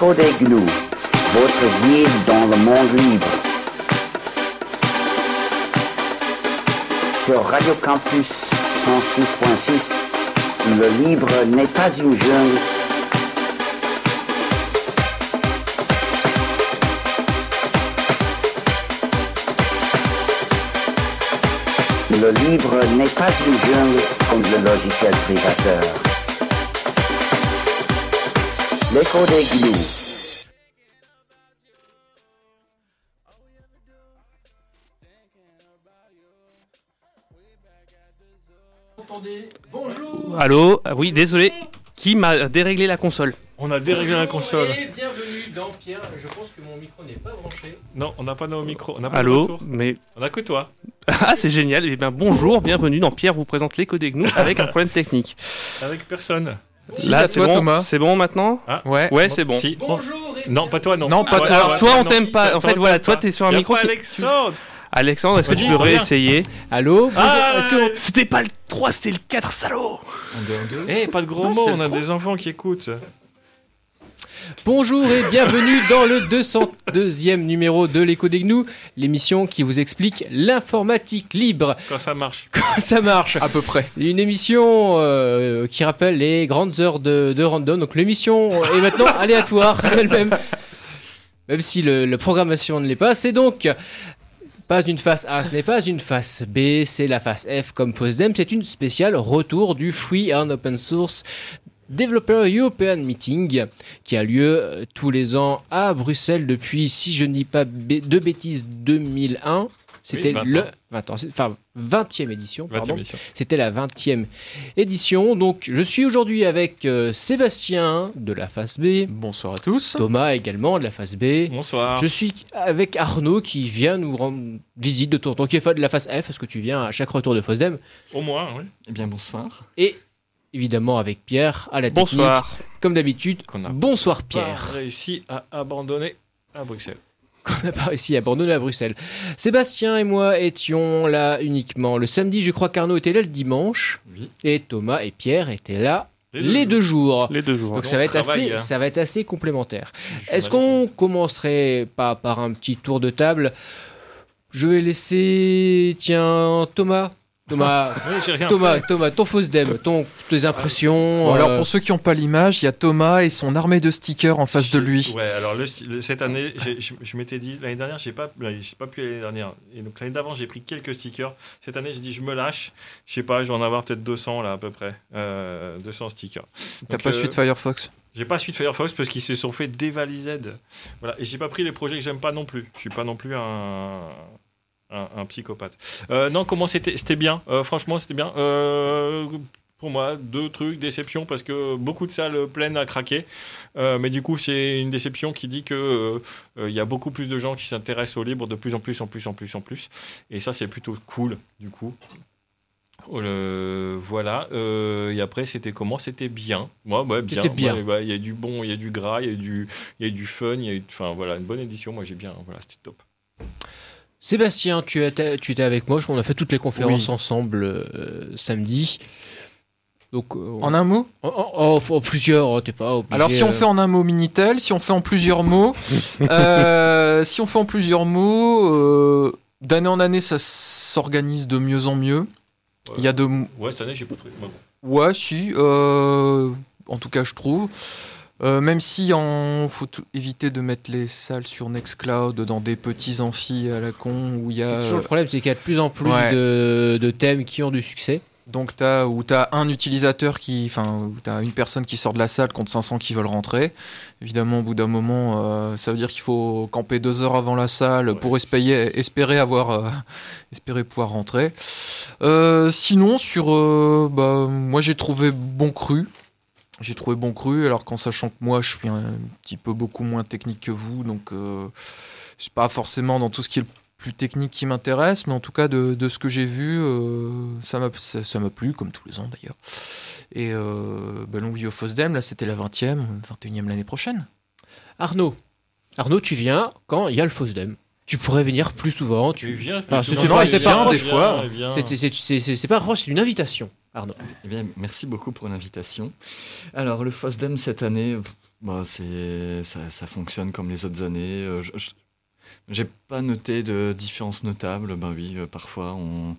L'écho des votre guide dans le monde libre. Sur Radio Campus 106.6, le libre n'est pas une jungle. Le livre n'est pas une jungle comme le logiciel privateur. L'écho des gnous. Bonjour. Allô Ah Oui, désolé. Qui m'a déréglé la console On a déréglé la console. Et bienvenue dans Pierre. Je pense que mon micro n'est pas branché. Non, on n'a pas nos micros. On pas de Allô. Mais On a que toi. ah, c'est génial. Eh bien, bonjour, bienvenue dans Pierre vous présente l'écho des gnous avec un problème technique. Avec personne. Si, à c'est bon Thomas. C'est bon maintenant Ouais. Ouais, c'est bon. Si. Bonjour et Non, pas toi, non. Non, pas toi. ouais, Alors, toi, on t'aime pas. En fait, voilà, toi, t'es sur un micro. Alexandre. Alexandre, est-ce que tu peux réessayer Allô. Ah, C'était pas le 3, c'était le 4, salaud Eh, pas de gros mots, on a des enfants qui écoutent. Bonjour et bienvenue dans le 202e numéro de l'écho des gnous, l'émission qui vous explique l'informatique libre. Quand ça marche. Comment ça marche À peu près. Une émission euh, qui rappelle les grandes heures de, de random. Donc l'émission est maintenant aléatoire elle-même. Même si le, la programmation ne l'est pas. C'est donc pas une face A, ce n'est pas une face B, c'est la face F comme FOSDEM. C'est une spéciale retour du Free and Open Source Developer European Meeting qui a lieu euh, tous les ans à Bruxelles depuis, si je ne dis pas de bêtises, 2001. C'était 20 le ans. 20 ans, enfin 20e édition. 20 pardon. C'était la 20e édition. Donc, je suis aujourd'hui avec euh, Sébastien de la face B, Bonsoir à tous. Thomas également de la face B. Bonsoir. Je suis avec Arnaud qui vient nous rendre visite de ton temps, qui est fan de la face F, parce que tu viens à chaque retour de Fosdem. Au moins, oui. Eh bien, bonsoir. Et évidemment avec Pierre à la technique, Bonsoir. comme d'habitude. Qu'on a Bonsoir pas Pierre, réussi à abandonner à Bruxelles. qu'on n'a pas réussi à abandonner à Bruxelles. Sébastien et moi étions là uniquement le samedi, je crois qu'Arnaud était là le dimanche, Oui. et Thomas et Pierre étaient là Les les, deux deux jours. Les deux jours. Donc on ça va, être assez, hein. ça va être assez complémentaire. Est-ce qu'on commencerait pas par un petit tour de table? Je vais laisser, tiens, Thomas. Thomas, Oui, j'ai rien Thomas, fait. Thomas, ton fausse dem, ton, tes impressions. Bon, alors, euh, pour ceux qui n'ont pas l'image, il y a Thomas et son armée de stickers en face de lui. Ouais, alors le- le- cette année, je, je m'étais dit, l'année dernière, j'ai pas, j'ai pas pu l'année dernière. Et donc l'année d'avant, j'ai pris quelques stickers. Cette année, j'ai dit, je me lâche. Je sais pas, je vais en avoir peut-être 200 là à peu près. Euh, 200 stickers. T'as pas euh, suite Firefox? J'ai pas suite Firefox parce qu'ils se sont fait dévaliser. Voilà. Et j'ai pas pris les projets que j'aime pas non plus. Je suis pas non plus un. Un, un psychopathe. Euh, non, comment c'était C'était bien. Euh, franchement, c'était bien. Euh, pour moi, deux trucs, déception parce que beaucoup de salles pleines à craquer. Euh, mais du coup, c'est une déception qui dit que euh, euh, y a beaucoup plus de gens qui s'intéressent au libre de plus en plus, en plus, en plus, en plus. Et ça, c'est plutôt cool, du coup. Euh, voilà. Et après, c'était comment? C'était bien. Moi, ouais, bien. Ouais, Il y a du bon, il y a du gras, il y a du, il y a du fun. Il y a eu, enfin voilà, une bonne édition. Moi, j'ai bien. Voilà, c'était top. Sébastien, tu étais, tu étais avec moi, qu'on a fait toutes les conférences Oui. ensemble euh, samedi. Donc, euh, En un mot? En, en- en- en plusieurs, oh, t'es pas obligé. Alors, si on euh, fait en un mot Minitel, si on fait en plusieurs mots, euh, si on fait en plusieurs mots, euh, d'année en année, ça s'organise de mieux en mieux. Il y a de. Ouais, cette année, j'ai pas trouvé. Ouais, si. euh, en tout cas, je trouve. Euh, même si on faut tout- éviter de mettre les salles sur Nextcloud dans des petits amphis à la con où il y C'est a toujours le problème, c'est qu'il y a de plus en plus Ouais. de, de thèmes qui ont du succès. donc t'as où t'as un utilisateur qui enfin t'as une personne qui sort de la salle contre 500 qui veulent rentrer. Évidemment, au bout d'un moment, euh, ça veut dire qu'il faut camper deux heures avant la salle Ouais, pour c'est- espérer espérer avoir euh, espérer pouvoir rentrer. Sinon, sur bah, moi j'ai trouvé bon cru. J'ai trouvé bon cru, alors qu'en sachant que moi je suis un petit peu beaucoup moins technique que vous, donc euh, c'est pas forcément dans tout ce qui est le plus technique qui m'intéresse, mais en tout cas de, de ce que j'ai vu, euh, ça m'a ça, ça m'a plu, comme tous les ans d'ailleurs. Et euh, bah, longue vie au Fosdem, là c'était la 20e, 21e l'année prochaine. Arnaud, Arnaud, tu viens quand il y a le FOSDEM. Tu pourrais venir plus souvent. Tu Tu... viens. Enfin, plus c'est- souvent. c'est pas- Non, c'est il vient, pas- des fois. C'est pas un reproche, c'est une invitation. Arnaud. Eh bien, merci beaucoup pour l'invitation. Alors, le FOSDEM cette année, bah, ça, fonctionne comme les autres années. Euh, je- je- J'ai pas noté de différence notable. Ben oui, euh, parfois on,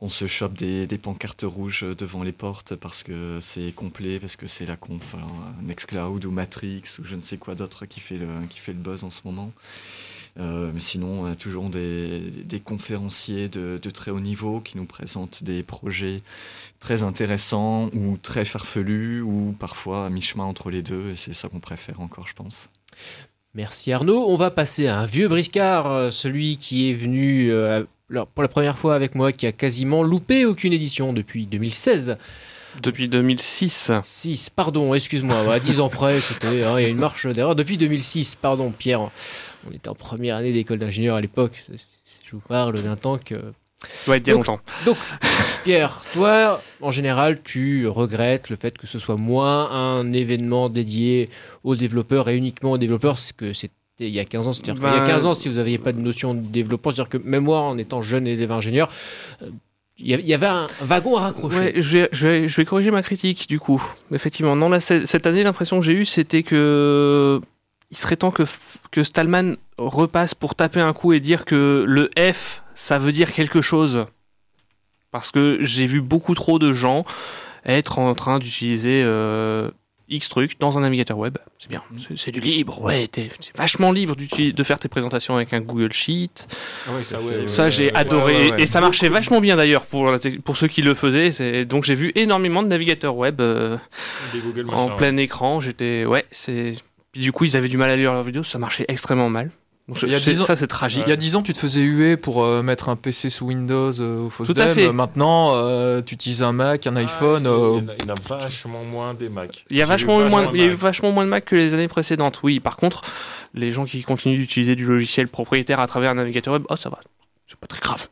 on se chope des, des pancartes rouges devant les portes parce que c'est complet, parce que c'est la conf, alors, Nextcloud ou Matrix ou je ne sais quoi d'autre qui qui fait le buzz en ce moment. Euh, mais sinon, on a toujours des, conférenciers de, de très haut niveau qui nous présentent des projets très intéressants ou très farfelus ou parfois à mi-chemin entre les deux. Et c'est ça qu'on préfère encore, je pense. Merci Arnaud. On va passer à un vieux briscard, euh, celui qui est venu euh, pour la première fois avec moi, qui a quasiment loupé aucune édition depuis 2016. Depuis 2006. 6, pardon, excuse-moi, à 10 ans près, hein, il y a une marche d'erreur. Depuis 2006, pardon Pierre, on était en première année d'école d'ingénieur à l'époque. Je vous parle d'un temps que être il y a Donc- longtemps. Pierre, toi, en général, tu regrettes le fait que ce soit moins un événement dédié aux développeurs et uniquement aux développeurs, parce que c'était il y a 15 ans. C'est-à-dire qu'il y a Ben- 15 ans, si vous n'aviez pas de notion de développement, c'est-à-dire que même moi, en étant jeune élève ingénieur, euh, il y avait- un wagon à raccrocher. Je vais, corriger ma critique du coup. Effectivement, non, là, cette année, l'impression que j'ai eue, c'était que il serait temps que Stallman repasse pour taper un coup et dire que le F, ça veut dire quelque chose. Parce que j'ai vu beaucoup trop de gens être en train d'utiliser euh, X trucs dans un navigateur web. C'est bien, c'est- c'est du libre, ouais, t'es- c'est vachement libre d'utiliser- de faire tes présentations avec un Google Sheet. Ah ouais, ça, ouais, ouais, j'ai ouais, adoré. ouais, ouais. Et ça marchait vachement bien d'ailleurs pour, pour ceux qui le faisaient. C'est- Donc j'ai vu énormément de navigateurs web euh, Des Google en machin, plein écran. J'étais. Ouais, c'est. Puis du coup, ils avaient du mal à lire leurs vidéos. Ça marchait extrêmement mal. Donc, Il y a c'est- 10 ans- ça, c'est tragique. Il y a 10 ans, tu te faisais huer pour euh, mettre un PC sous Windows euh, au FOSDEM. Tout à fait. Maintenant, euh, tu utilises un Mac, un Ah, iPhone. il y euh, en a- Il y en a vachement moins des Mac. Il y a vachement moins, il y a eu vachement moins de Mac que les années précédentes. Oui, par contre, les gens qui continuent d'utiliser du logiciel propriétaire à travers un navigateur web, oh ça va, c'est pas très grave.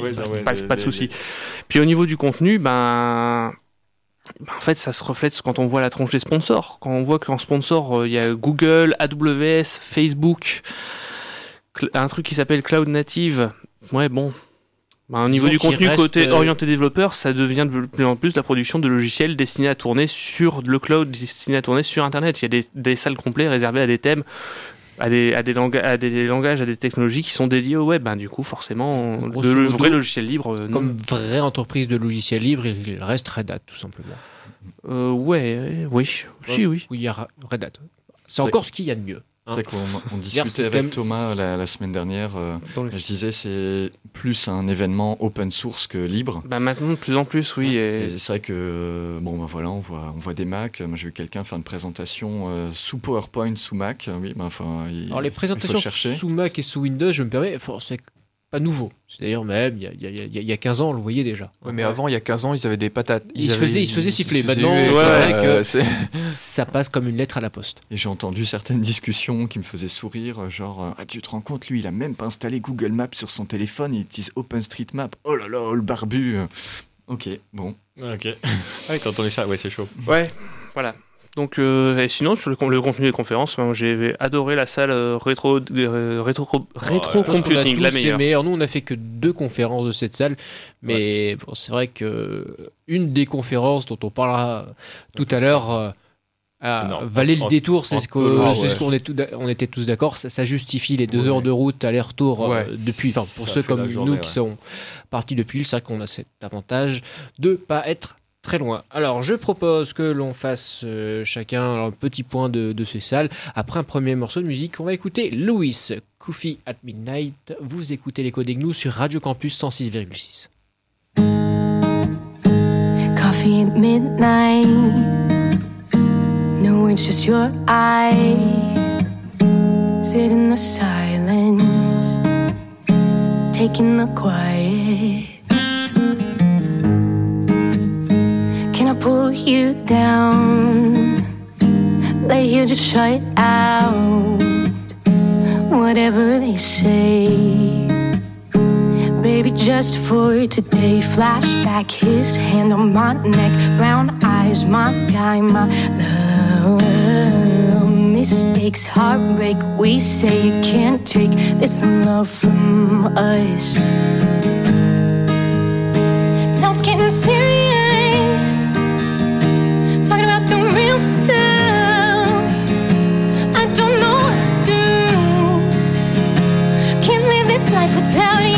Ouais, bah ouais, pas- les- pas de souci. les- Puis au niveau du contenu, ben, ben, en fait, ça se reflète quand on voit la tronche des sponsors. Quand on voit qu'en sponsor, euh, il y a Google, AWS, Facebook, un truc qui s'appelle Cloud Native. Ouais, bon. Ben, au niveau du contenu côté euh, orienté développeur, ça devient de plus en plus la production de logiciels destinés à tourner sur le cloud, destinés à tourner sur Internet. Il y a des, des salles complètes réservées à des thèmes, à des, à, des langa- à des langages, à des technologies qui sont dédiées au web. Ben, du coup, forcément, le modo, vrai logiciel libre, euh. Comme vraie entreprise de logiciels libres, il reste Red Hat, tout simplement. Euh, ouais, oui, si, oui. Oui, il y a Red Hat. C'est- encore ce qu'il y a de mieux. C'est hein. vrai qu'on on c'est discutait avec même- Thomas la, la semaine dernière. euh, les- je disais c'est plus un événement open source que libre. Bah, maintenant, de plus en plus, oui. Et Et... c'est vrai que euh, bon ben voilà, on voit on voit des Mac. Moi j'ai vu quelqu'un faire une présentation euh, sous PowerPoint sous Mac. Oui, ben enfin. il- Alors les il faut présentations sous Mac et sous Windows, je me permets, c'est pas nouveau. C'est-à-dire même, il y a, il y a- il y a- il y a 15 ans, on le voyait déjà. ouais, mais avant, il y a 15 ans, ils avaient des patates. Ils se avaient- faisaient- ils se faisaient siffler. se faisaient Maintenant, c'est Euh, c'est- Ça passe comme une lettre à la poste. Et j'ai entendu certaines discussions qui me faisaient sourire, genre euh, ah, tu te rends compte, lui, il a même pas installé Google Maps sur son téléphone, il utilise OpenStreetMap. Oh là là, le barbu. Ok, bon. Ok. Ouais, t'as entendu ça Ouais, c'est chaud. Ouais, voilà. Donc, euh, et sinon, sur le, con- le contenu des conférences, ben, j'ai adoré la salle euh, rétro, euh, rétro, rétro computing, la meilleure. Nous, on a fait que deux conférences de cette salle, mais bon, c'est vrai que une des conférences dont on parlera tout à l'heure euh, valait le détour. C'est ce qu'on ouais. ce est on était tous d'accord. Ça, ça justifie les deux Ouais. heures de route aller-retour euh, depuis. Enfin, pour Ça ceux comme nous qui sont partis depuis, c'est vrai qu'on a cet avantage de pas être très loin. Alors, je propose que l'on fasse euh, chacun un petit point de, ces salles. Après un premier morceau de musique, on va écouter Louis, Coffee at Midnight. Vous écoutez les codes Gnous sur Radio Campus 106,6. Coffee at midnight. No, it's just your eyes. Sit in the silence, taking the quiet. Pull you down? Lay here, just shut out. Whatever they say. Baby, just for today. Flashback, his hand on my neck. Brown eyes, my guy, my love. Mistakes, heartbreak. We say you can't take this love from us. Now it's getting serious. Without you.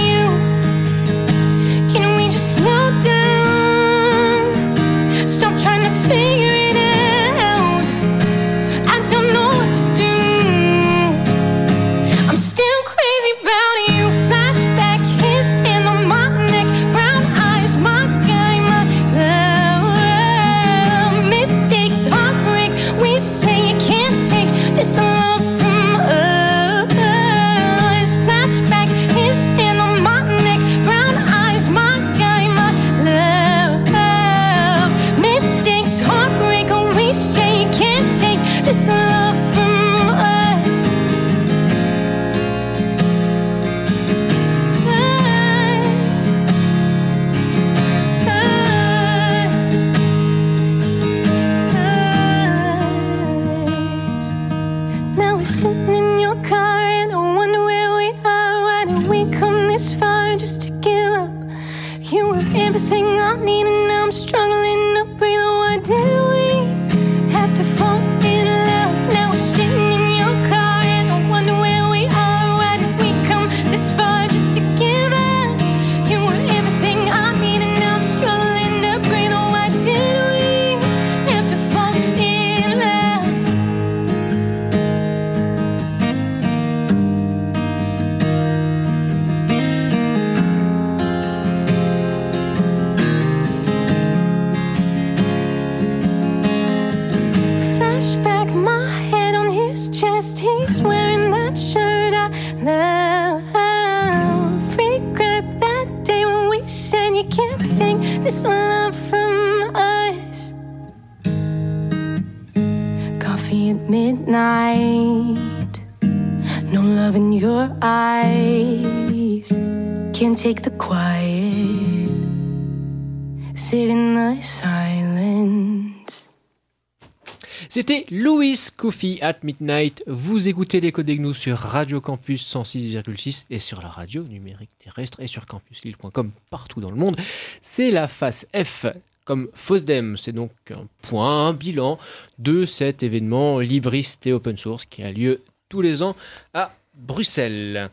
Coffee at Midnight. Vous écoutez les codes Gnous sur Radio Campus 106,6 et sur la radio numérique terrestre et sur campuslille.com partout dans le monde. C'est la face F comme FOSDEM. C'est donc un point, un bilan de cet événement libriste et open source qui a lieu tous les ans à Bruxelles.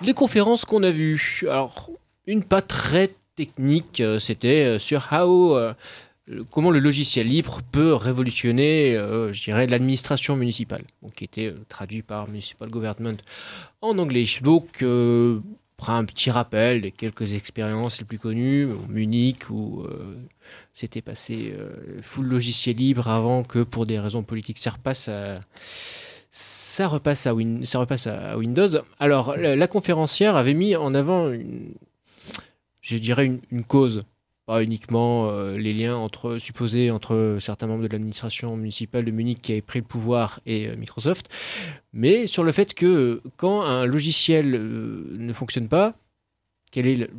Les conférences qu'on a vues. Alors, une pas très technique, euh, c'était euh, sur how euh, comment le logiciel libre peut révolutionner, euh, je dirais, l'administration municipale, qui était euh, traduit par Municipal Government en anglais. Donc, euh, un petit rappel des quelques expériences les plus connues, Munich, où c'était passé euh, full logiciel libre avant que, pour des raisons politiques, ça repasse à, ça repasse à, Windows. Alors, la, conférencière avait mis en avant, je dirais, une cause pas uniquement euh, les liens entre supposés entre certains membres de l'administration municipale de Munich qui avaient pris le pouvoir et euh, Microsoft, mais sur le fait que quand un logiciel euh, ne fonctionne pas, quel est le,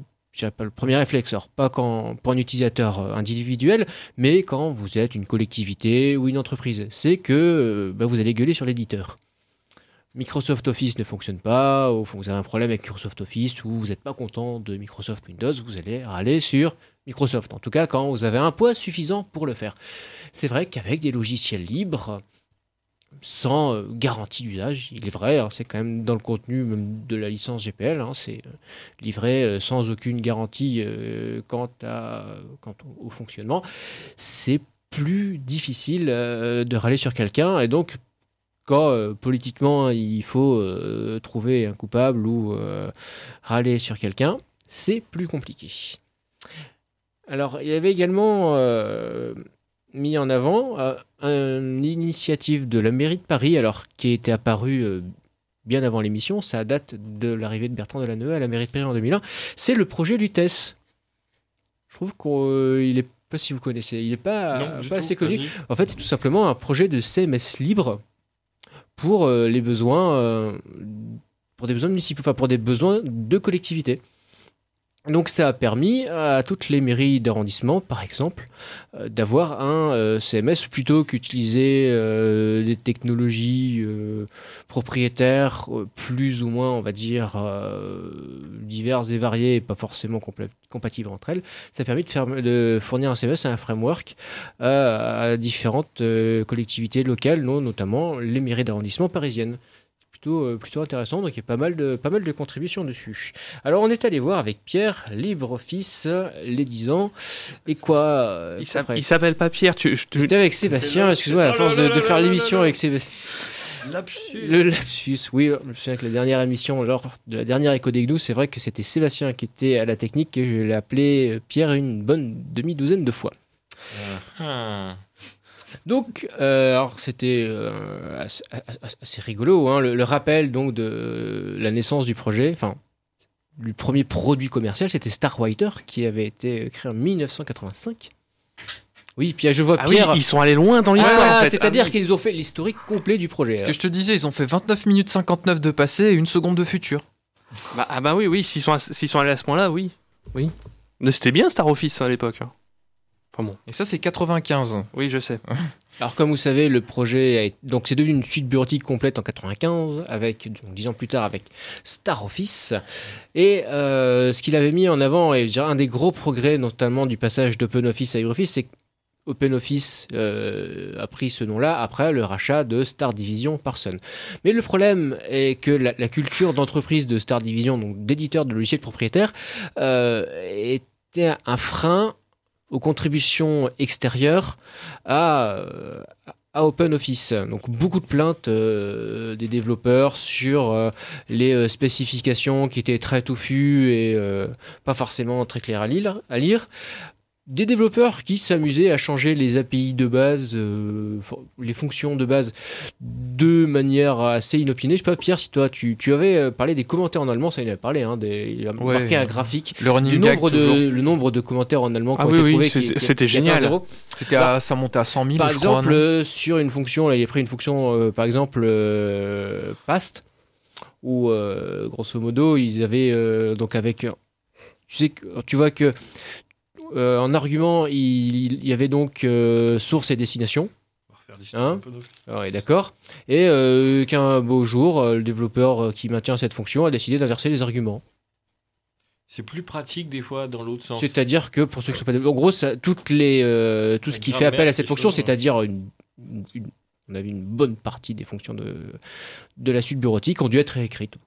premier réflexe? Alors, pas quand, pour un utilisateur individuel, mais quand vous êtes une collectivité ou une entreprise, c'est que bah, vous allez gueuler sur l'éditeur. Microsoft Office ne fonctionne pas, ou vous avez un problème avec Microsoft Office, ou vous n'êtes pas content de Microsoft Windows, vous allez râler sur Microsoft. En tout cas, quand vous avez un poids suffisant pour le faire. C'est vrai qu'avec des logiciels libres, sans euh, garantie d'usage, il est vrai, hein, c'est quand même dans le contenu même de la licence GPL, hein, c'est euh, livré euh, sans aucune garantie quant, au, fonctionnement, c'est plus difficile de râler sur quelqu'un et donc quand politiquement il faut trouver un coupable ou râler sur quelqu'un, c'est plus compliqué. Alors, il y avait également euh, mis en avant euh, une initiative de la mairie de Paris, alors qui était apparue euh, bien avant l'émission, ça date de l'arrivée de Bertrand Delanoë à la mairie de Paris en 2001, c'est le projet Lutèce. Je trouve qu'il est pas si vous connaissez, il n'est pas, Non, tout, assez connu. En fait, c'est tout simplement un projet de CMS libre pour les besoins, pour des besoins municipaux, enfin pour des besoins de collectivités. Donc ça a permis à toutes les mairies d'arrondissement, par exemple, euh, d'avoir un euh, CMS plutôt qu'utiliser euh, des technologies propriétaires plus ou moins, on va dire, diverses et variées et pas forcément compatibles entre elles. Ça a permis de, fournir un CMS et un framework à différentes collectivités locales, notamment les mairies d'arrondissement parisiennes. Plutôt, euh, plutôt intéressant, donc il y a pas mal, de, pas mal de contributions dessus. Alors on est allé voir avec Pierre LibreOffice les 10 ans. Et quoi euh, Il s'appelle pas Pierre. Tu, je te- J'étais avec Sébastien, excuse-moi, à Oh force de, là faire l'émission avec Sébastien. Lapsus. Le lapsus, oui, je me souviens que la dernière émission, lors de la dernière Echo des c'est vrai que c'était Sébastien qui était à la technique et je l'ai appelé Pierre une bonne demi-douzaine de fois. Ah. Donc, euh, alors c'était euh, assez, rigolo, hein, le, le rappel donc de la naissance du projet, enfin du premier produit commercial, c'était Starwriter qui avait été créé en 1985. Oui, puis je vois Ah oui, Pierre. ils sont allés loin dans l'histoire Ah, en fait. c'est-à-dire Ah oui. qu'ils ont fait l'historique complet du projet. Ce que je te disais, ils ont fait 29 minutes 59 de passé et une seconde de futur. Bah, ah bah oui, oui, s'ils sont, à- s'ils sont allés à ce point-là, oui. Oui. Mais C'était bien Star Office hein, à l'époque. hein. Bon, Et ça, c'est 95. oui, je sais. Alors comme vous savez, le projet a été- donc c'est devenu une suite bureautique complète en 95 avec donc, dix ans plus tard avec Star Office et euh, ce qu'il avait mis en avant et je dirais un des gros progrès notamment du passage d'OpenOffice à LibreOffice c'est que OpenOffice euh, a pris ce nom-là après le rachat de Star Division par Sun. Mais le problème est que la, la culture d'entreprise de Star Division, donc d'éditeur de logiciels propriétaires, euh, était un frein aux contributions extérieures à, euh, à OpenOffice. Donc beaucoup de plaintes euh, des développeurs sur euh, les spécifications qui étaient très touffues et pas forcément très claires. À lire. Des développeurs qui s'amusaient à changer les API de base, euh, les fonctions de base de manière assez inopinée. Je sais pas, Pierre, si toi tu, tu avais euh, parlé des commentaires en allemand, ça il avait parlé, hein, des, il a Ouais. marqué un graphique Le du nombre toujours. de, le nombre de commentaires en allemand Ah ont oui, oui, qui- c'était génial. C'était ça montait à 100 000, Par je exemple, euh, sur une fonction, là, il a pris une fonction, euh, par exemple, past, où, grosso modo, ils avaient, donc avec, tu sais, tu vois que, euh, en argument, il, y avait donc euh, source et destination. On va refaire l'histoire Hein Ah ouais, d'accord. Et euh, qu'un beau jour, le développeur qui maintient cette fonction a décidé d'inverser les arguments. C'est plus pratique des fois dans l'autre sens. C'est-à-dire que pour ceux qui sont pas en gros, ça, toutes les, tout ce qui fait appel à cette fonction, ouais. c'est-à-dire une, une- une- on avait une bonne partie des fonctions de, de la suite bureautique ont dû être réécrites.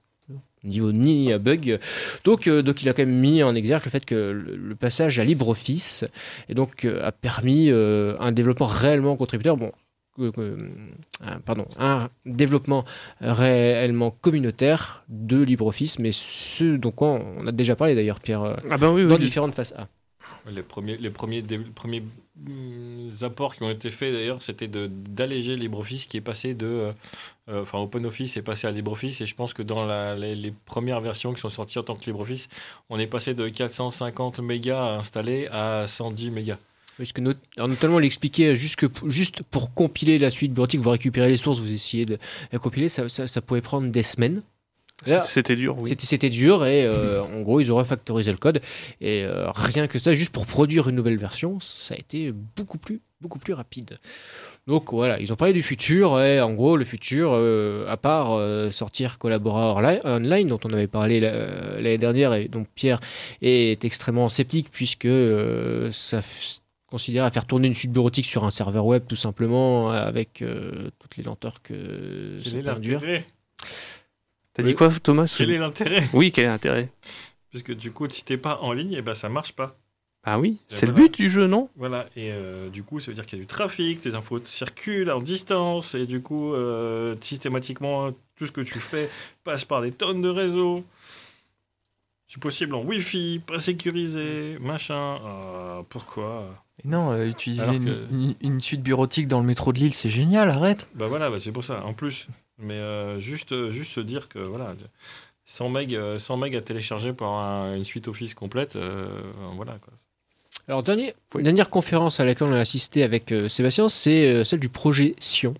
Niveau ni à bug. Donc, euh, donc il a quand même mis en exergue le fait que le, le passage à LibreOffice et donc, euh, a permis euh, un développement réellement contributeur. Bon, euh, euh, pardon, un développement réellement communautaire de LibreOffice, mais ce dont on a déjà parlé d'ailleurs, Pierre, euh, Ah bah oui, dans oui. différentes phases A. Les premiers, les premiers, dé- premiers apports qui ont été faits d'ailleurs, c'était d'alléger LibreOffice qui est passé de. euh, Enfin, OpenOffice est passé à LibreOffice et je pense que dans la- les, premières versions qui sont sorties en tant que LibreOffice, on est passé de 450 mégas à installer à 110 mégas. Que alors notamment l'expliquer juste, que p- juste pour compiler la suite bureautique, vous récupérez les sources, vous essayez de la compiler, ça, ça pouvait prendre des semaines. C'était dur, oui. C'était, dur et euh, en gros ils ont refactorisé le code et euh, rien que ça, juste pour produire une nouvelle version, ça a été beaucoup plus, beaucoup plus rapide. Donc voilà, ils ont parlé du futur et en gros le futur, euh, à part euh, sortir Collabora Online dont on avait parlé la- l'année dernière et dont Pierre est extrêmement sceptique puisque euh, ça considère à faire tourner une suite bureautique sur un serveur web tout simplement avec euh, toutes les lenteurs que ça peut induire. T'as Oui. dit quoi, Thomas Quel est l'intérêt? Oui, quel est l'intérêt? Puisque du coup, si t'es pas en ligne, et ben ça marche pas. Ah oui, c'est le but du jeu, non? Voilà, et euh, du coup, ça veut dire qu'il y a du trafic, tes infos circulent en distance, et du coup, euh, systématiquement, tout ce que tu fais passe par des tonnes de réseaux. C'est possible en Wi-Fi, pas sécurisé, machin. Ah, pourquoi? Non, euh, utiliser que- une- une suite bureautique dans le métro de Lille, c'est génial, arrête. Bah voilà, bah c'est pour ça, en plus. Mais euh, juste, juste se dire que voilà, 100 meg, euh, 100 meg à télécharger pour un- une suite Office complète, euh, voilà quoi. Alors, dernier, dernière conférence à laquelle on a assisté avec euh, Sébastien, c'est euh, celle du projet Sion.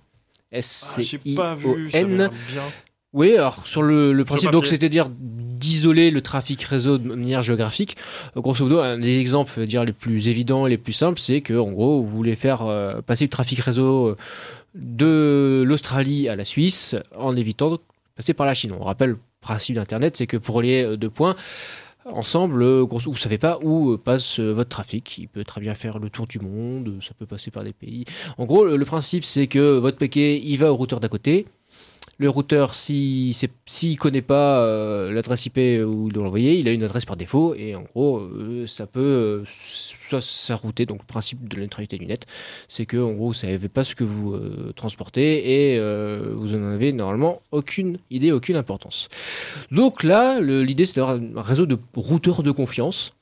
Ah, S-C-I-O-N. bien. Oui, alors sur le, le principe, donc c'est-à-dire d'isoler le trafic réseau de manière géographique. Euh, grosso modo, un des exemples dire, les plus évidents et les plus simples, c'est que en gros, vous voulez faire euh, passer le trafic réseau euh, de l'Australie à la Suisse en évitant de passer par la Chine. On rappelle le principe d'Internet, c'est que pour les euh, deux points, ensemble, euh, vous savez pas où euh, passe votre trafic. Il peut très bien faire le tour du monde, ça peut passer par des pays. En gros, le, le principe, c'est que votre paquet, il va au routeur d'à côté. Le routeur, s'il si, s'il connaît pas euh, l'adresse IP où il doit l'envoyer, il a une adresse par défaut. Et en gros, euh, ça peut euh, soit s'arrouter. Donc, le principe de la neutralité du net, c'est que en gros, vous savez pas ce que vous euh, transportez et vous en avez normalement aucune idée, aucune importance. Donc là, l'idée, c'est d'avoir un réseau de routeurs de confiance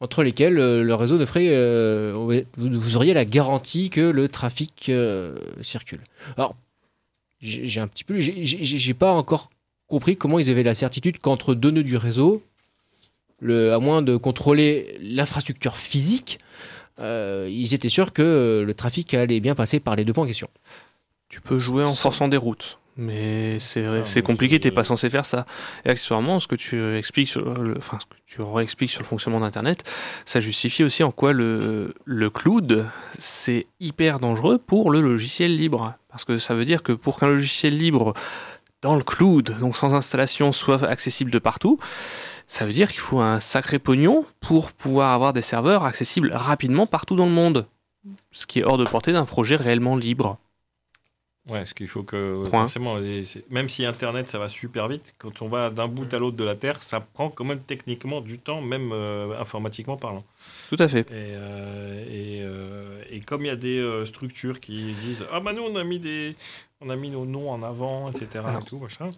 entre lesquels le réseau ne ferait. vous, vous auriez la garantie que le trafic circule. Alors, j'ai un petit peu. j'ai- pas encore compris comment ils avaient la certitude qu'entre deux nœuds du réseau, le, à moins de contrôler l'infrastructure physique, euh, ils étaient sûrs que euh, le trafic allait bien passer par les deux points en question. Tu peux jouer en Ça- forçant des routes. Mais c'est compliqué, t'es pas censé faire ça. Et accessoirement, ce que tu expliques sur le, enfin, ce que tu réexpliques sur le fonctionnement d'Internet, ça justifie aussi en quoi le, le cloud, c'est hyper dangereux pour le logiciel libre. Parce que ça veut dire que pour qu'un logiciel libre dans le cloud, donc sans installation, soit accessible de partout, ça veut dire qu'il faut un sacré pognon pour pouvoir avoir des serveurs accessibles rapidement partout dans le monde. Ce qui est hors de portée d'un projet réellement libre. Ouais, ce qu'il faut que Point. forcément, même si Internet ça va super vite, quand on va d'un bout à l'autre de la Terre, ça prend quand même techniquement du temps, même euh, informatiquement parlant. Tout à fait. Et, euh, et, euh, et comme il y a des structures qui disent ah bah nous on a mis des on a mis nos noms en avant, etc. Alors. et tout, machin.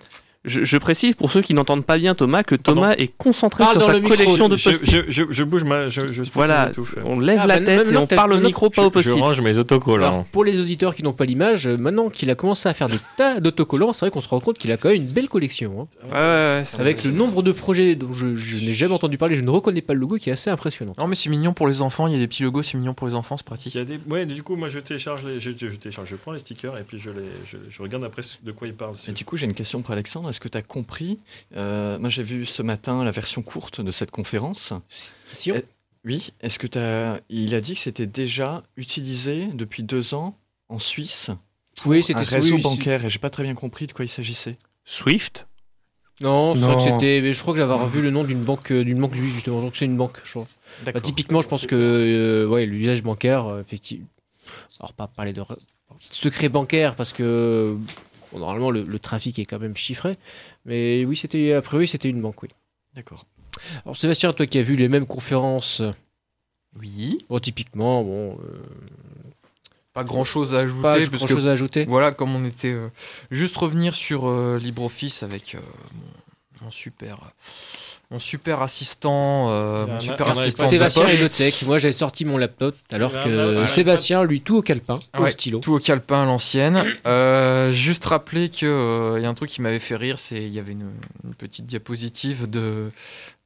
Je, je précise pour ceux qui n'entendent pas bien Thomas que Pardon. Thomas est concentré Parle sur dans sa micro. collection de je, post je, je, je bouge ma je, je Voilà, on lève Ah, la bah, tête et on parle au micro, pas je, au je post-it. range mes autocollants. Alors, pour les auditeurs qui n'ont pas l'image, euh, maintenant qu'il a commencé à faire des tas d'autocollants, c'est vrai qu'on se rend compte qu'il a quand même une belle collection. hein. Ouais, ouais, Avec le nombre de projets dont je, je n'ai jamais entendu parler, je ne reconnais pas le logo qui est assez impressionnant. Non, mais c'est mignon pour les enfants. Il y a des petits logos, c'est mignon pour les enfants, c'est Il pratique. y a des... Ouais, du coup, moi, je télécharge, les... je, je- je télécharge, je prends les stickers et puis je, les... je, je regarde après de quoi ils parlent. Et du coup, j'ai une question pour Alexandre. Est-ce que tu as compris? Euh, Moi, j'ai vu ce matin la version courte de cette conférence. Si on- Eh, Oui. Est-ce que tu as... Il a dit que c'était déjà utilisé depuis deux ans en Suisse? oui, Un c'était réseau oui, bancaire. Et j'ai pas très bien compris de quoi il s'agissait. Swift? Non, c'est Non. vrai que c'était. mais Je crois que j'avais revu le nom d'une banque, euh, d'une banque juive justement. Donc c'est une banque. Je crois. Bah, typiquement, je pense que euh, ouais, l'usage bancaire, effectivement. Alors pas parler de re- secret bancaire parce que bon, normalement le, le trafic est quand même chiffré. Mais oui, c'était a priori c'était une banque. Oui. D'accord. Alors Sébastien, toi qui as vu les mêmes conférences, Oui. bon, typiquement, bon, euh, Pas grand chose à ajouter. pas parce grand que chose à ajouter. Voilà, comme on était. euh, juste revenir sur euh, LibreOffice avec euh, mon, mon super. Mon super assistant, euh, mon a- super assistant Sébastien poche. et Notech. Moi, j'avais sorti mon laptop alors que Sébastien, lui, tout au calepin, au Ouais, stylo. Tout au calepin à l'ancienne. Euh, juste rappeler que euh, il y a un truc qui m'avait fait rire, c'est il y avait une, une petite diapositive de,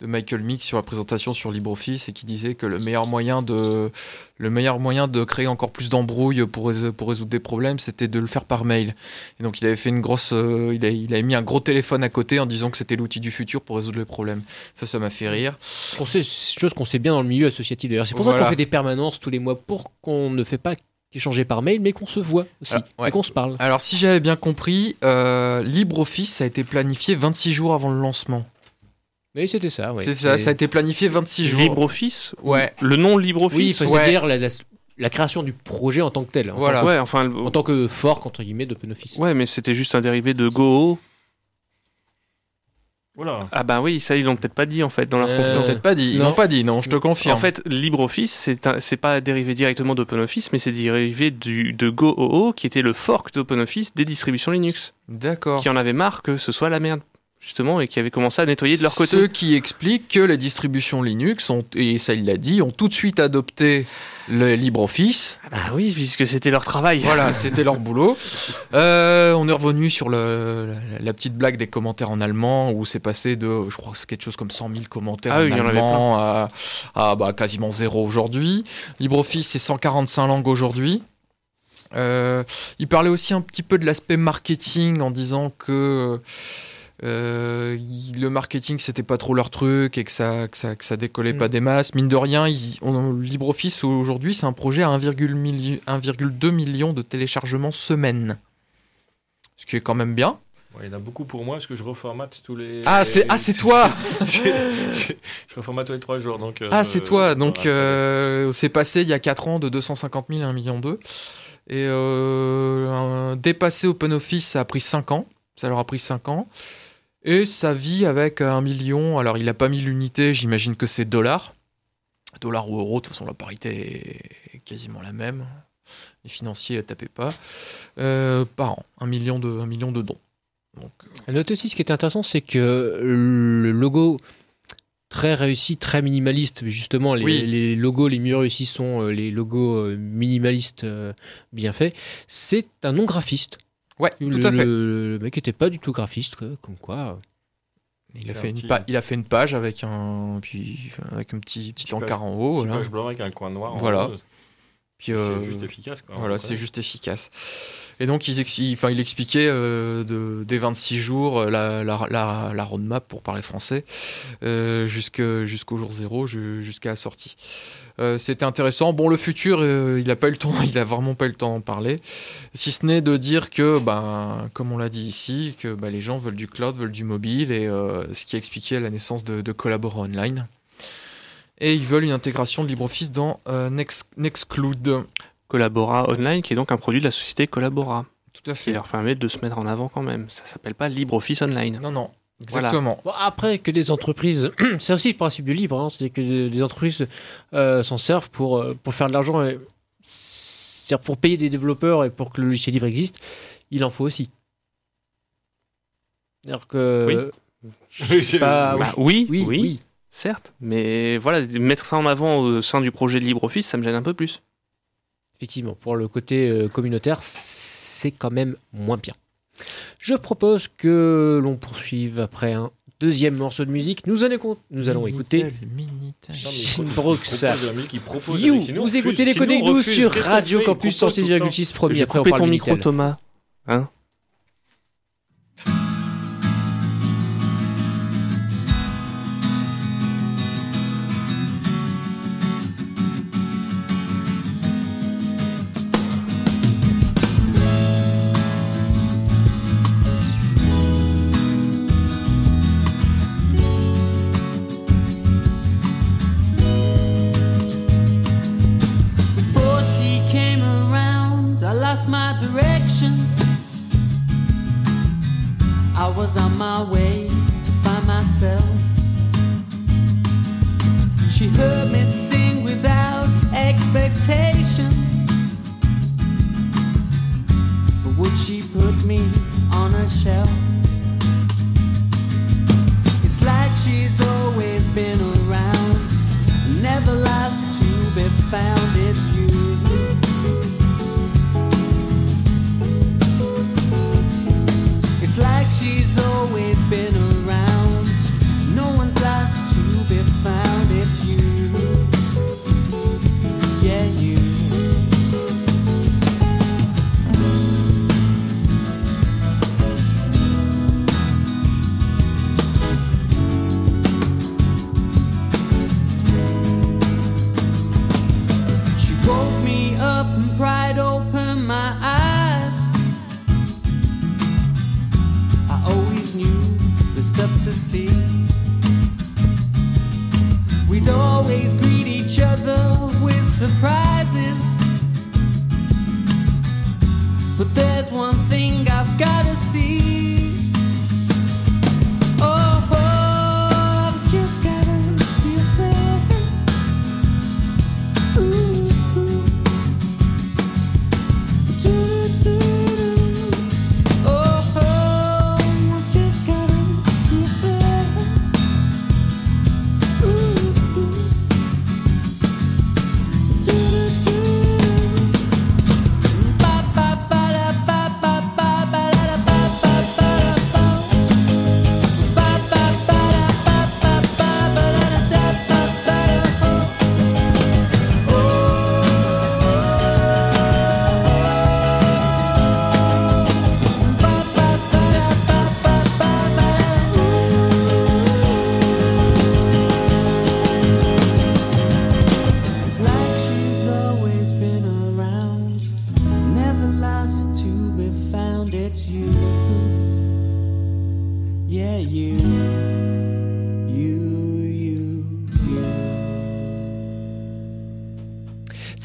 de Michael Mick sur la présentation sur LibreOffice et qui disait que le meilleur moyen de le meilleur moyen de créer encore plus d'embrouilles pour, pour résoudre des problèmes, c'était de le faire par mail. Et donc il avait fait une grosse, euh, il, a- il avait mis un gros téléphone à côté en disant que c'était l'outil du futur pour résoudre les problèmes. Ça, ça m'a fait rire. On sait, c'est une chose qu'on sait bien dans le milieu associatif d'ailleurs. C'est pour ça qu'on fait des permanences tous les mois pour qu'on ne fait pas échanger par mail, mais qu'on se voit aussi Ah, ouais. et qu'on se parle. Alors si j'avais bien compris, euh, LibreOffice a été planifié 26 jours avant le lancement. Mais c'était ça, ouais. c'est ça, a été planifié 26 jours. LibreOffice Ouais. Le nom Oui, LibreOffice faut Ouais. dire la, la- la création du projet en tant que tel. en Voilà. Ouais, enfin. le- tant- En tant que fork, entre guillemets, d'OpenOffice. Ouais, mais c'était juste un dérivé de Go. Voilà. Ah bah oui, ça ils l'ont peut-être pas dit en fait dans leur Euh, conférence. Peut-être pas dit. Ils non. n'ont pas dit, non, je te confirme. En fait, LibreOffice, c'est un- c'est pas dérivé directement d'OpenOffice, mais c'est dérivé du, de GoOO, qui était le fork d'OpenOffice des distributions Linux, D'accord. qui en avait marre que ce soit la merde, justement, et qui avait commencé à nettoyer de leur côté. Ce qui explique que les distributions Linux, ont, et ça il l'a dit, ont tout de suite adopté le LibreOffice. Ah bah oui, puisque c'était leur travail. Voilà, c'était leur boulot. Euh, on est revenu sur le, la, la petite blague des commentaires en allemand, où c'est passé de, je crois que c'est quelque chose comme 100 000 commentaires Ah en oui, allemand à, à, bah, quasiment zéro aujourd'hui. LibreOffice, c'est 145 langues aujourd'hui. Euh, il parlait aussi un petit peu de l'aspect marketing en disant que euh, il- le marketing c'était pas trop leur truc et que ça, que ça, que ça décollait Mm. pas des masses. Mine de rien, il- on- LibreOffice aujourd'hui c'est un projet à 1,2 milli- 1,2 million de téléchargements semaine. Ce qui est quand même bien. Ouais, il y en a beaucoup pour moi parce que je reformate tous les. Ah, c'est ah, c'est toi je, reformate tous les trois jours. Donc, euh, Ah, c'est toi. je Donc, euh, c'est passé il y a 4 ans de 250 000 à 1 million 2. Et euh, dépasser OpenOffice, ça a pris 5 ans. Ça leur a pris 5 ans. Et ça vit avec un million. Alors, il n'a pas mis l'unité, j'imagine que c'est dollars. Dollars ou euros, de toute façon, la parité est quasiment la même. Les financiers, tapez pas. Euh, par an. Un million de, un million de dons. Donc, À noter aussi, ce qui est intéressant, c'est que le logo très réussi, très minimaliste, justement, les, Oui. les logos les mieux réussis sont euh, les logos euh, minimalistes euh, bien faits. C'est un non ouais, Le, tout à fait. le- le mec était pas du tout graphiste, quoi, comme quoi. Il a, fait un une petit- pa- il a fait une page avec un, puis, avec un petit, petit Petit encart page- en haut. Voilà. page blanc avec un coin noir. en Voilà. rose. Puis, euh, C'est juste efficace. Quoi, Voilà, c'est juste efficace. Et donc, ex- il, expliquait euh, de, des 26 jours euh, la, la, la, la roadmap, pour parler français, jusqu'au jour zéro, ju- jusqu'à la sortie. Euh, C'était intéressant. Bon, le futur, euh, il a pas eu le temps, il a vraiment pas eu le temps d'en parler. Si ce n'est de dire que, ben, comme on l'a dit ici, que ben, les gens veulent du cloud, veulent du mobile, et euh, ce qui expliquait la naissance de, de Collabora Online. Et ils veulent une intégration de LibreOffice dans euh, Next, Nextcloud. Collabora Online, qui est donc un produit de la société Collabora, Tout à qui fait. leur permet de se mettre en avant quand même. Ça s'appelle pas LibreOffice Online. Non, non, Voilà. exactement. Bon, après, que des entreprises, c'est aussi le principe du libre, hein, c'est que des entreprises euh, s'en servent pour, euh, pour faire de l'argent, et- c'est-à-dire pour payer des développeurs et pour que le logiciel libre existe, il en faut aussi. C'est-à-dire que. Oui. pas- Bah oui, oui, oui, oui. Certes. Mais voilà, mettre ça en avant au sein du projet de LibreOffice, ça me gêne un peu plus. Effectivement, pour le côté euh, communautaire, c'est quand même moins bien. Je propose que l'on poursuive après un deuxième morceau de musique. Nous allons, nous allons écouter Brooks. You, vous écoutez les Connect Nous sur Radio Campus propose tout le temps. 106,6 premier. J'ai Après, on coupé ton micro. Thomas. Hein? Lost my direction. I was on my way to find myself. She heard me sing without expectation. But would she put me on a shelf? It's like she's always been around, never last to be found. It's you. She's always been around. see. We don't always greet each other with surprise.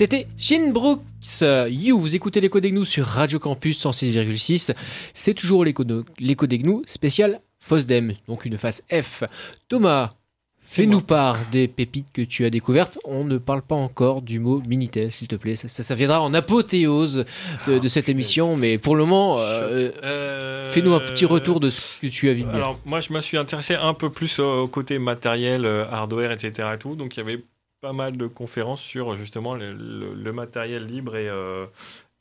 C'était Shin Brooks. You, vous écoutez l'écho des gnous sur Radio Campus 106,6. C'est toujours l'écho de- l'écho des gnous spécial FOSDEM, donc une face F. Thomas, fais-nous part des pépites que tu as découvertes. On ne parle pas encore du mot Minitel, s'il te plaît. Ça, ça- ça viendra en apothéose de, de cette émission, mais pour le moment, euh, Euh, fais-nous un petit retour de ce que tu as vu. Alors, moi, je me suis intéressé un peu plus au, côté matériel, euh, hardware, etc. Et, tout. Donc, il y avait pas mal de conférences sur justement le, matériel libre et, euh,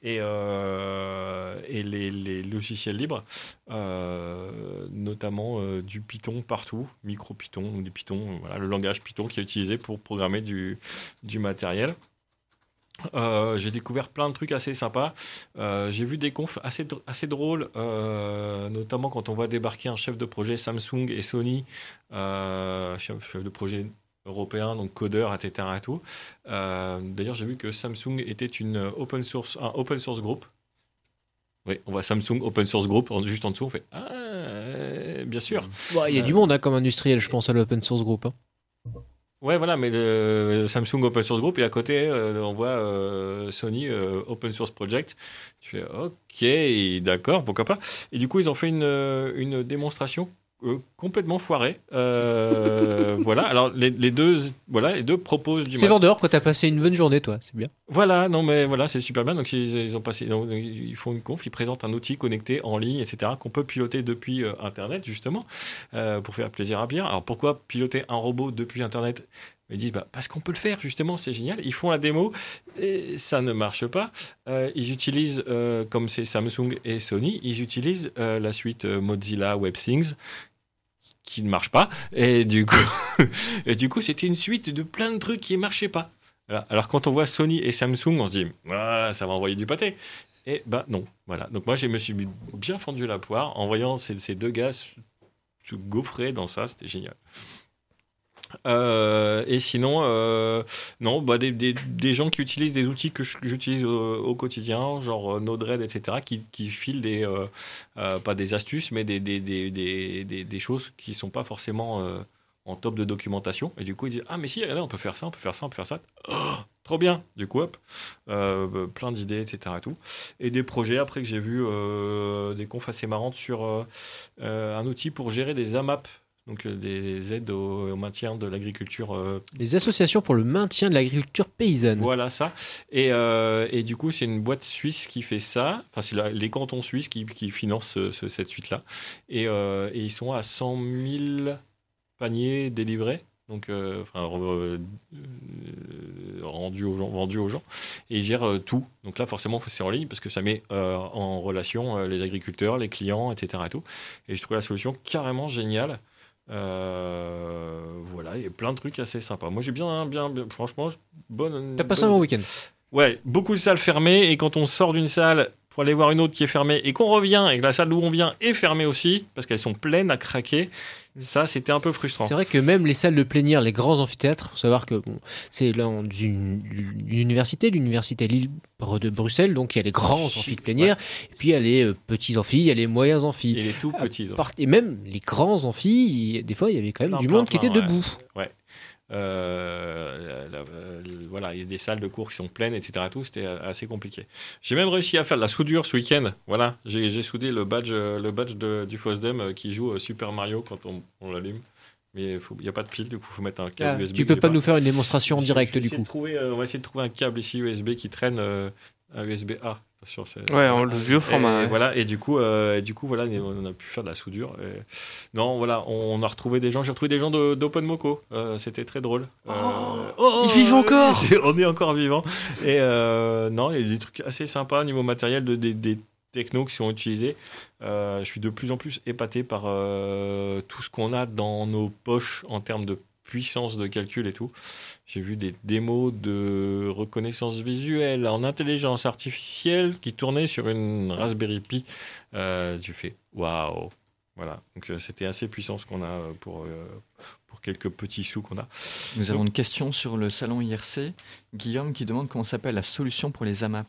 et, euh, les, logiciels libres, euh, notamment du Python partout, micro Python du Python, voilà, le langage Python qui est utilisé pour programmer du, du matériel. J'ai découvert plein de trucs assez sympas. J'ai vu des confs assez, assez drôles, notamment quand on voit débarquer un chef de projet Samsung et Sony, chef de projet européen, donc codeur, etc. Et tout. Euh, D'ailleurs, j'ai vu que Samsung était une open source, un open source group. Oui, on voit Samsung Open Source Group, juste en dessous, on fait Ah, euh, bien sûr. Bon, Il y a du monde hein, comme industriel, je pense, à l'open source group. hein. Ouais, voilà, mais le Samsung Open Source Group, et à côté, euh, on voit euh, Sony euh, Open Source Project. Tu fais, ok, d'accord, pourquoi pas. Et du coup, ils ont fait une, euh, une démonstration euh, complètement foirée. Euh, voilà, alors les, les deux, voilà, les deux proposent du C'est vendeur quand t'as passé une bonne journée, toi, c'est bien. Voilà, non mais voilà, c'est super bien. Donc ils, ils ont passé, donc, ils font une conf, ils présentent un outil connecté en ligne, etc. qu'on peut piloter depuis euh, Internet justement pour faire plaisir à Pierre. Alors pourquoi piloter un robot depuis Internet? Ils disent bah, parce qu'on peut le faire justement, c'est génial. Ils font la démo et ça ne marche pas. Euh, ils utilisent, euh, comme c'est Samsung et Sony, ils utilisent euh, la suite Mozilla WebThings qui ne marche pas. Et du coup, et du coup, c'était une suite de plein de trucs qui ne marchaient pas. Alors quand on voit Sony et Samsung, on se dit Ah, ça va envoyer du pâté. Et bah non, voilà. Donc moi je me suis bien fendu la poire en voyant ces, ces deux gars se gaufrer dans ça, c'était génial. Euh, et sinon, euh, non, bah, des, gens qui utilisent des outils que j'utilise au, quotidien, genre euh, Node-RED, etc., qui, filent des, pas des astuces, mais des, choses qui sont pas forcément en top de documentation. Et du coup, ils disent Ah, mais si, regardez, on peut faire ça, on peut faire ça, on peut faire ça. Oh, trop bien Du coup, hop, bah, plein d'idées, etc. Et, et des projets, après que j'ai vu des confs assez marrantes sur un outil pour gérer des AMAP, donc euh, des aides au, au maintien de l'agriculture euh, Les associations pour le maintien de l'agriculture paysanne. voilà ça. Et, euh, et du coup, c'est une boîte suisse qui fait ça. Enfin, c'est la- les cantons suisses qui, qui financent ce- ce- cette suite-là. Et, euh, et ils sont à 100 000 paniers délivrés. Donc, euh, enfin, euh, euh, rendus aux gens, vendus aux gens. Et ils gèrent euh, tout. Donc là, forcément, c'est en ligne parce que ça met euh, en relation euh, les agriculteurs, les clients, etc. Et, tout. et je trouve la solution carrément géniale. Euh, voilà, il y a plein de trucs assez sympas. Moi, j'ai bien, bien, bien- franchement, bonne. T'as passé un bon week-end. Ouais, beaucoup de salles fermées et quand on sort d'une salle pour aller voir une autre qui est fermée et qu'on revient et que la salle d'où on vient est fermée aussi parce qu'elles sont pleines à craquer, ça c'était un peu frustrant. C'est vrai que même les salles de plénière, les grands amphithéâtres, faut savoir que bon, c'est là une, une université, l'université libre de Bruxelles, donc il y a les grands amphis de plénière, et puis il y a les euh, petits amphis, il y a les moyens amphis. Et les tout Ah, petits. Et même les grands il- des fois il y avait quand même Plein, du plein, monde qui était ouais. debout. Euh, la- la- euh, voilà, il y a des salles de cours qui sont pleines, etc. Tout, c'était assez compliqué. J'ai même réussi à faire de la soudure ce week-end. Voilà, j'ai soudé le badge, euh, le badge de- du FOSDEM qui joue Super Mario quand on, on l'allume. Mais il n'y a pas de pile, du coup, il faut mettre un câble Ah, USB. tu peux pas nous faire une démonstration en direct du coup. trouver, euh, on va essayer de trouver un câble ici USB qui traîne, euh, un USB A. Attention, c'est- Ouais, en le vieux et, format. ouais. voilà, et du coup, euh, et du coup, voilà, on a pu faire de la soudure. et- Non, voilà, on a retrouvé des gens. J'ai retrouvé des gens de- d'Open Moco. Euh, C'était très drôle. Euh, oh, ils vivent encore On est encore vivants. Et non, il y a des trucs assez sympas au niveau matériel, de, des, des technos qui sont utilisés. Je suis de plus en plus épaté par tout ce qu'on a dans nos poches en termes de puissance de calcul et tout. J'ai vu des démos de reconnaissance visuelle en intelligence artificielle qui tournaient sur une Raspberry Pi. Euh, tu fais waouh. Voilà, donc euh, c'était assez puissant ce qu'on a euh, pour, euh, pour quelques petits sous qu'on a. Nous avons une question sur le salon IRC. Guillaume qui demande comment s'appelle la solution pour les AMAP.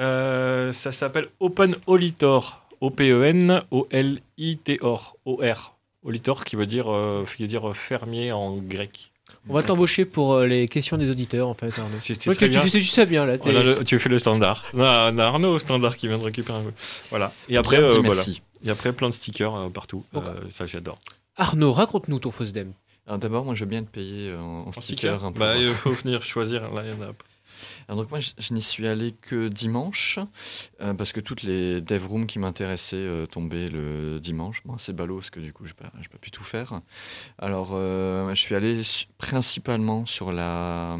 Euh, ça s'appelle Open Olitor. O-P-E-N-O-L-I-T-O-R. O-R. Olitor qui veut dire, euh, qui veut dire fermier en grec. On va t'embaucher pour euh, les questions des auditeurs, en fait, Arnaud. C'est- c'est Parce que très tu bien. fais tu sais bien, là. t'es- On a le- tu fais le standard. On a, on a Arnaud au standard qui vient de récupérer un. Voilà. Et après, euh, voilà. merci. Et après, plein de stickers euh, partout. Euh, ça, j'adore. Arnaud, raconte-nous ton FOSDEM. Alors d'abord, moi, je veux bien te payer euh, en, en En sticker. Bah, il faut venir choisir. Là, il y en a. Alors donc moi, je, n'y suis allé que dimanche, euh, parce que toutes les dev rooms qui m'intéressaient euh, tombaient le dimanche. Bon, c'est ballot, parce que du coup, je n'ai pas, pas pu tout faire. Alors, euh, je suis allé principalement sur la,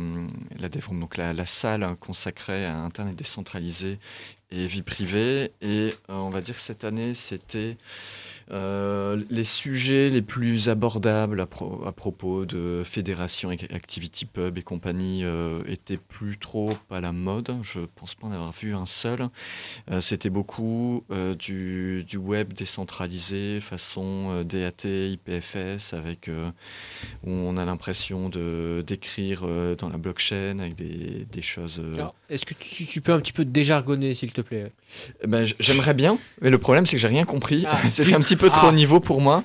dev room, donc la, salle consacrée à Internet décentralisé et vie privée. Et on va dire que cette année, c'était... euh, les sujets les plus abordables à, pro- à propos de fédération, Ac- Activity Pub et compagnie euh, étaient plus trop à la mode. Je pense pas en avoir vu un seul. Euh, C'était beaucoup du, du web décentralisé, façon DAT, IPFS, avec où on a l'impression de d'écrire dans la blockchain avec des, des choses. Est-ce que tu, tu peux un petit peu déjargonner, s'il te plaît? Ben, j- J'aimerais bien, mais le problème c'est que j'ai rien compris. Ah. C'était un petit peu trop Ah. niveau pour moi.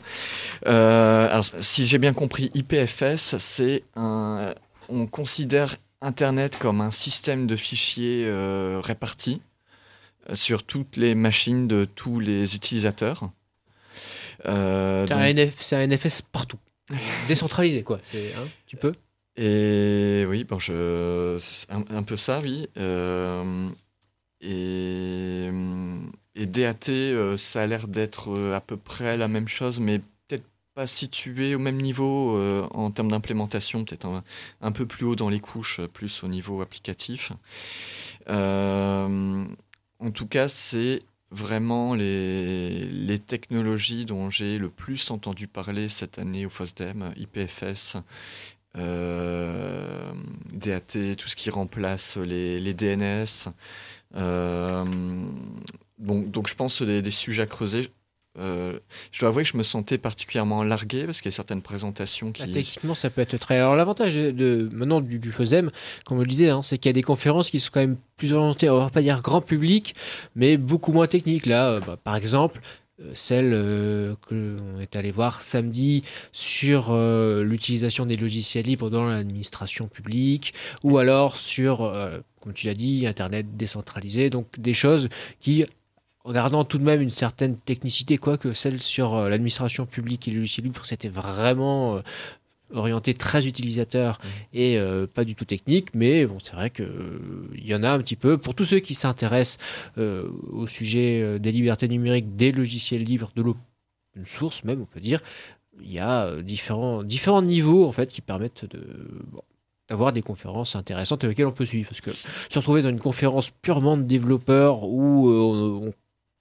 Euh, alors, si j'ai bien compris, IPFS, c'est un. On considère Internet comme un système de fichiers euh, répartis euh, sur toutes les machines de tous les utilisateurs. Euh, C'est donc- un, NFS partout. Décentralisé, quoi. Hein, tu peux Et oui, bon, je, c'est un, un peu ça, oui. Euh, et, et DAT, euh, ça a l'air d'être euh, à peu près la même chose, mais peut-être pas situé au même niveau euh, en termes d'implémentation, peut-être un, peu plus haut dans les couches, plus au niveau applicatif. En tout cas, c'est vraiment les, technologies dont j'ai le plus entendu parler cette année au FOSDEM, IPFS, DAT, tout ce qui remplace les, DNS. Bon, donc je pense des, des sujets à creuser. Euh, je dois avouer que je me sentais particulièrement largué parce qu'il y a certaines présentations qui... Techniquement, ça peut être très. Alors, l'avantage de, maintenant du, du comme on le disait, hein, c'est qu'il y a des conférences qui sont quand même plus orientées, on va pas dire grand public, mais beaucoup moins techniques. Là, euh, bah, par exemple, euh, celle euh, que on est allé voir samedi sur l'utilisation des logiciels libres dans l'administration publique, ou alors sur, comme tu l'as dit, Internet décentralisé, donc des choses qui regardant tout de même une certaine technicité, quoique celle sur euh, l'administration publique et les logiciels libres, c'était vraiment euh, orienté très utilisateur et euh, pas du tout technique, mais bon, c'est vrai qu'il y en a un petit peu. Pour tous ceux qui s'intéressent euh, au sujet euh, des libertés numériques, des logiciels libres, de l'open source même, on peut dire, il y a euh, différents, différents niveaux en fait qui permettent de... bon, d'avoir des conférences intéressantes avec lesquelles on peut suivre. Parce que se retrouver dans une conférence purement de développeurs où euh, on, on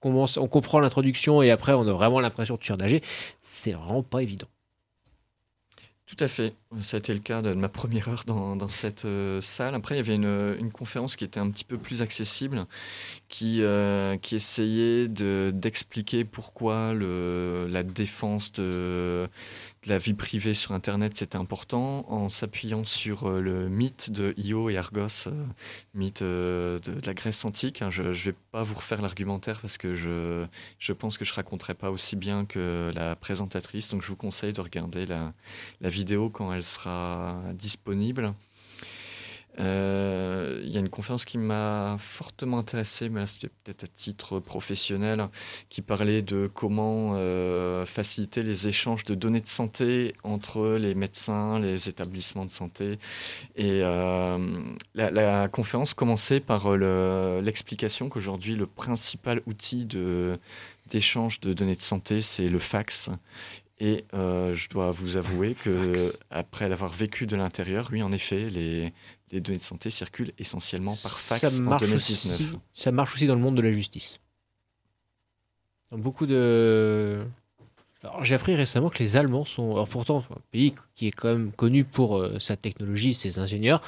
on comprend l'introduction et après on a vraiment l'impression de surnager, c'est vraiment pas évident. Tout à fait. Été le cas de ma première heure dans, cette euh, salle. Après, il y avait une, conférence qui était un petit peu plus accessible, qui, euh, essayait de- d'expliquer pourquoi la défense de la vie privée sur Internet, c'était important, en s'appuyant sur euh, le mythe de Io et Argos, euh, mythe euh, de, la Grèce antique. hein. Je ne vais pas vous refaire l'argumentaire parce que je, je pense que je raconterai pas aussi bien que la présentatrice. Donc, je vous conseille de regarder la, la vidéo quand elle sera disponible. Euh, Il y a une conférence qui m'a fortement intéressé, mais là c'était peut-être à titre professionnel, qui parlait de comment euh, faciliter les échanges de données de santé entre les médecins, les établissements de santé. Et euh, la, la conférence commençait par le- l'explication qu'aujourd'hui le principal outil de d'échange de données de santé, c'est le fax. Et euh, je dois vous avouer que, après l'avoir vécu de l'intérieur, oui, en effet, les, les données de santé circulent essentiellement par fax ça en marche 2019. Aussi, ça marche aussi dans le monde de la justice. Dans beaucoup de. Alors, j'ai appris récemment que les Allemands sont, alors pourtant un pays qui est quand même connu pour euh, sa technologie, ses ingénieurs,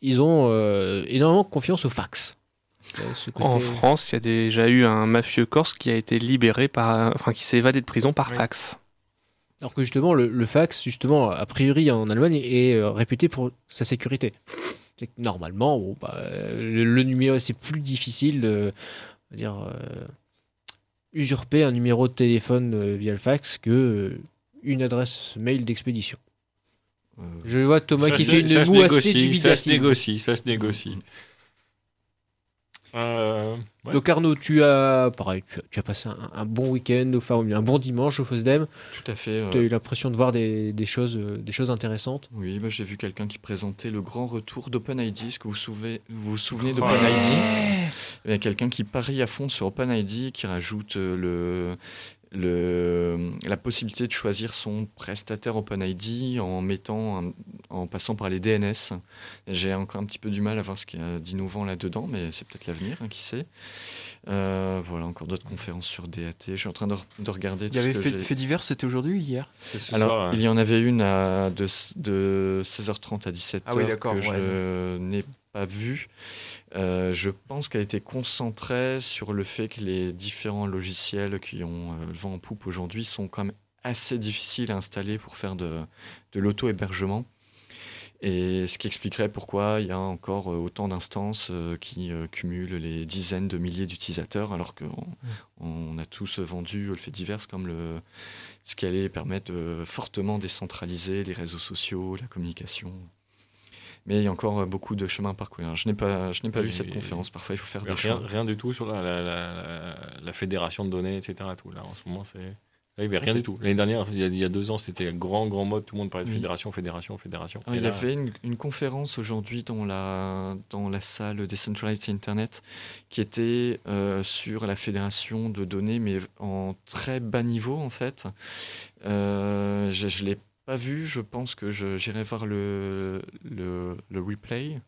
ils ont euh, énormément confiance au fax. Euh, ce côté- En France, il y a déjà eu un mafieux corse qui a été libéré par, enfin, qui s'est évadé de prison par Oui. fax. Alors que justement, le, le fax, justement, a priori en Allemagne, est euh, réputé pour sa sécurité. C'est que normalement, bon, bah, le, le numéro, c'est plus difficile de dire, euh, usurper un numéro de téléphone euh, via le fax que euh, une adresse mail d'expédition. Je vois Thomas Ça qui fait une moue assez négocie, Ça se dubitative. négocie, ça se négocie. Euh, ouais. Donc Arnaud, tu as, pareil, tu as, tu as passé un, un bon week-end, enfin un bon dimanche au FOSDEM. Tout à fait. euh, Tu as eu l'impression de voir des, des choses, euh, des choses intéressantes? Oui, bah, j'ai vu quelqu'un qui présentait le grand retour d'OpenID. Est-ce que vous souvenez, vous, vous souvenez Ouais. d'OpenID Il y a quelqu'un qui parie à fond sur OpenID, qui rajoute euh, le, le, la possibilité de choisir son prestataire OpenID en, mettant, un- en passant par les DNS. J'ai encore un petit peu du mal à voir ce qu'il y a d'innovant là-dedans, mais c'est peut-être l'avenir, hein, qui sait. Euh, voilà, encore d'autres conférences sur DAT. Je suis en train de, re- de regarder. Il y avait fait, divers, c'était aujourd'hui ou hier? Alors, soir, il y en avait une à, de, de 16h30 à 17h Ah oui, que ouais. je n'ai pas vue. Euh, je pense qu'elle était concentrée sur le fait que les différents logiciels qui ont euh, le vent en poupe aujourd'hui sont quand même assez difficiles à installer pour faire de, de l'auto-hébergement. Et ce qui expliquerait pourquoi il y a encore euh, autant d'instances euh, qui cumulent les dizaines de milliers d'utilisateurs, alors qu'on on a tous vendu le fait divers comme le, ce qui allait permettre de fortement décentraliser les réseaux sociaux, la communication. Mais il y a encore euh, beaucoup de chemin à parcourir. Je n'ai pas, je n'ai pas vu cette conférence. Parfois, il faut faire rien, des choix. rien du tout sur la, la, la- la fédération de données, etc. Tout. Là, en ce moment, c'est. Là, il n'y avait rien du tout. L'année dernière, il y, a, il y a deux ans, c'était grand, grand mode. Tout le monde parlait de Oui. fédération, fédération, fédération. Alors, Et il y là, avait une, une conférence aujourd'hui dans la, dans la salle Decentralized Internet qui était euh, sur la fédération de données, mais en très bas niveau en fait. Euh, je ne l'ai pas vu, je pense que j'irai voir le, le, le replay.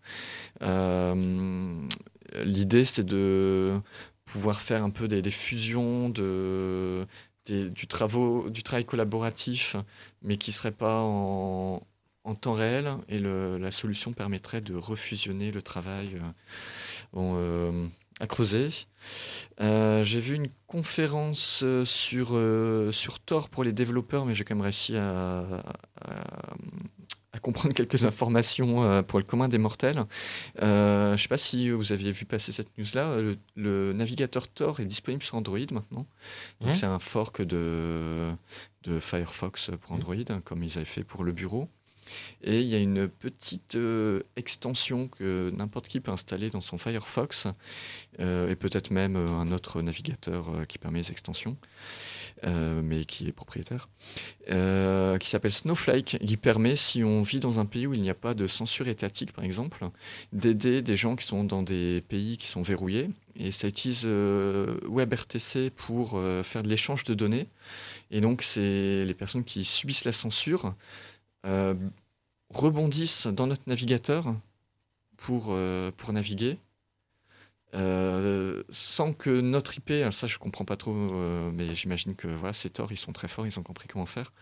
Euh, L'idée, c'est de pouvoir faire un peu des, des fusions de, des- du, travaux, du travail collaboratif, mais qui ne serait pas en, en temps réel. Et le- la solution permettrait de refusionner le travail euh, euh, à creuser. Euh, j'ai vu une conférence euh, sur, euh, sur Tor pour les développeurs, mais j'ai quand même réussi à, à- à comprendre quelques informations euh, pour le commun des mortels. Je ne sais pas si vous aviez vu passer cette news-là. Le, le navigateur Tor est disponible sur Android maintenant. Donc Mhm. c'est un fork de, de Firefox pour Android, comme ils avaient fait pour le bureau. Et il y a une petite euh, extension que n'importe qui peut installer dans son Firefox, euh, et peut-être même euh, un autre navigateur qui permet les extensions, mais qui est propriétaire, qui s'appelle Snowflake, qui permet, si on vit dans un pays où il n'y a pas de censure étatique, par exemple, d'aider des gens qui sont dans des pays qui sont verrouillés. Et ça utilise WebRTC pour faire de l'échange de données. Et donc, c'est les personnes qui subissent la censure rebondissent dans notre navigateur pour, euh, pour naviguer. euh, sans que notre IP, alors ça je comprends pas trop, euh, mais j'imagine que voilà, ces Tor ils sont très forts, ils ont compris comment faire.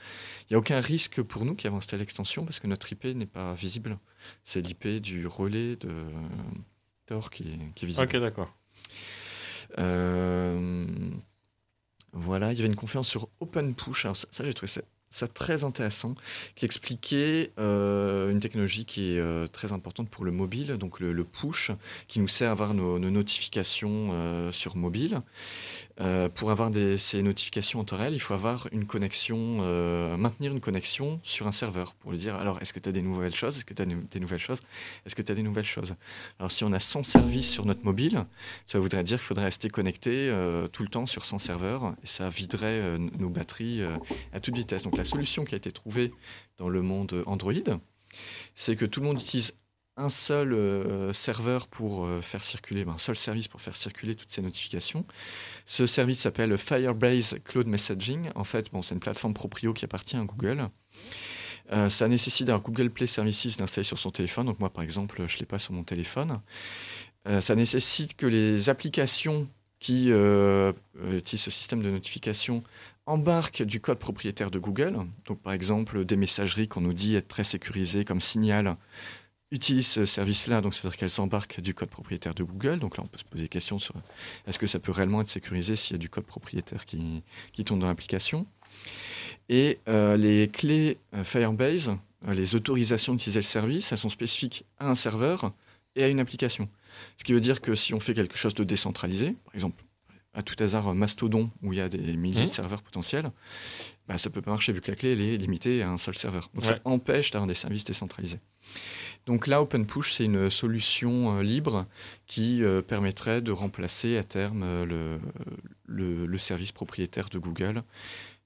Il n'y a aucun risque pour nous qui avons installé l'extension parce que notre IP n'est pas visible. C'est l'IP du relais de Tor qui est, qui est visible. Ok, d'accord. Voilà, il y avait une conférence sur Open Push. Alors ça, ça, j'ai trouvé ça, ça très intéressant, qui expliquait euh, une technologie qui est euh, très importante pour le mobile, donc le, push, qui nous sert à avoir nos, nos notifications euh, sur mobile. Euh, pour avoir ces notifications en temps réel, il faut avoir une connexion, euh, maintenir une connexion sur un serveur pour lui dire alors est-ce que tu as des nouvelles choses? Est-ce que tu as des nouvelles choses? Est-ce que tu as des nouvelles choses? Alors si on a 100 services sur notre mobile, ça voudrait dire qu'il faudrait rester connecté euh, tout le temps sur 100 serveurs et ça viderait nos batteries à toute vitesse. Donc la solution qui a été trouvée dans le monde Android, c'est que tout le monde utilise un seul euh, serveur pour euh, faire circuler, ben, un seul service pour faire circuler toutes ces notifications. Ce service s'appelle Firebase Cloud Messaging. En fait, bon, c'est une plateforme proprio qui appartient à Google. Euh, ça nécessite d'avoir Google Play Services d'installer sur son téléphone. Donc moi, par exemple, je ne l'ai pas sur mon téléphone. Ça nécessite que les applications qui utilisent ce système de notification embarquent du code propriétaire de Google. Donc par exemple, des messageries qu'on nous dit être très sécurisées comme Signal utilise ce service-là, donc c'est-à-dire qu'elle s'embarque du code propriétaire de Google. Donc là, on peut se poser des questions sur est-ce que ça peut réellement être sécurisé s'il y a du code propriétaire qui, qui tombe dans l'application? Et euh, les clés euh, Firebase, euh, les autorisations d'utiliser le service, elles sont spécifiques à un serveur et à une application. Ce qui veut dire que si on fait quelque chose de décentralisé, par exemple à tout hasard Mastodon, où il y a des milliers de mmh. serveurs potentiels, bah, ça ne peut pas marcher vu que la clé est limitée à un seul serveur. Donc ça empêche d'avoir des services décentralisés. Donc là, OpenPush, c'est une solution euh, libre qui euh, permettrait de remplacer à terme euh, le, service propriétaire de Google.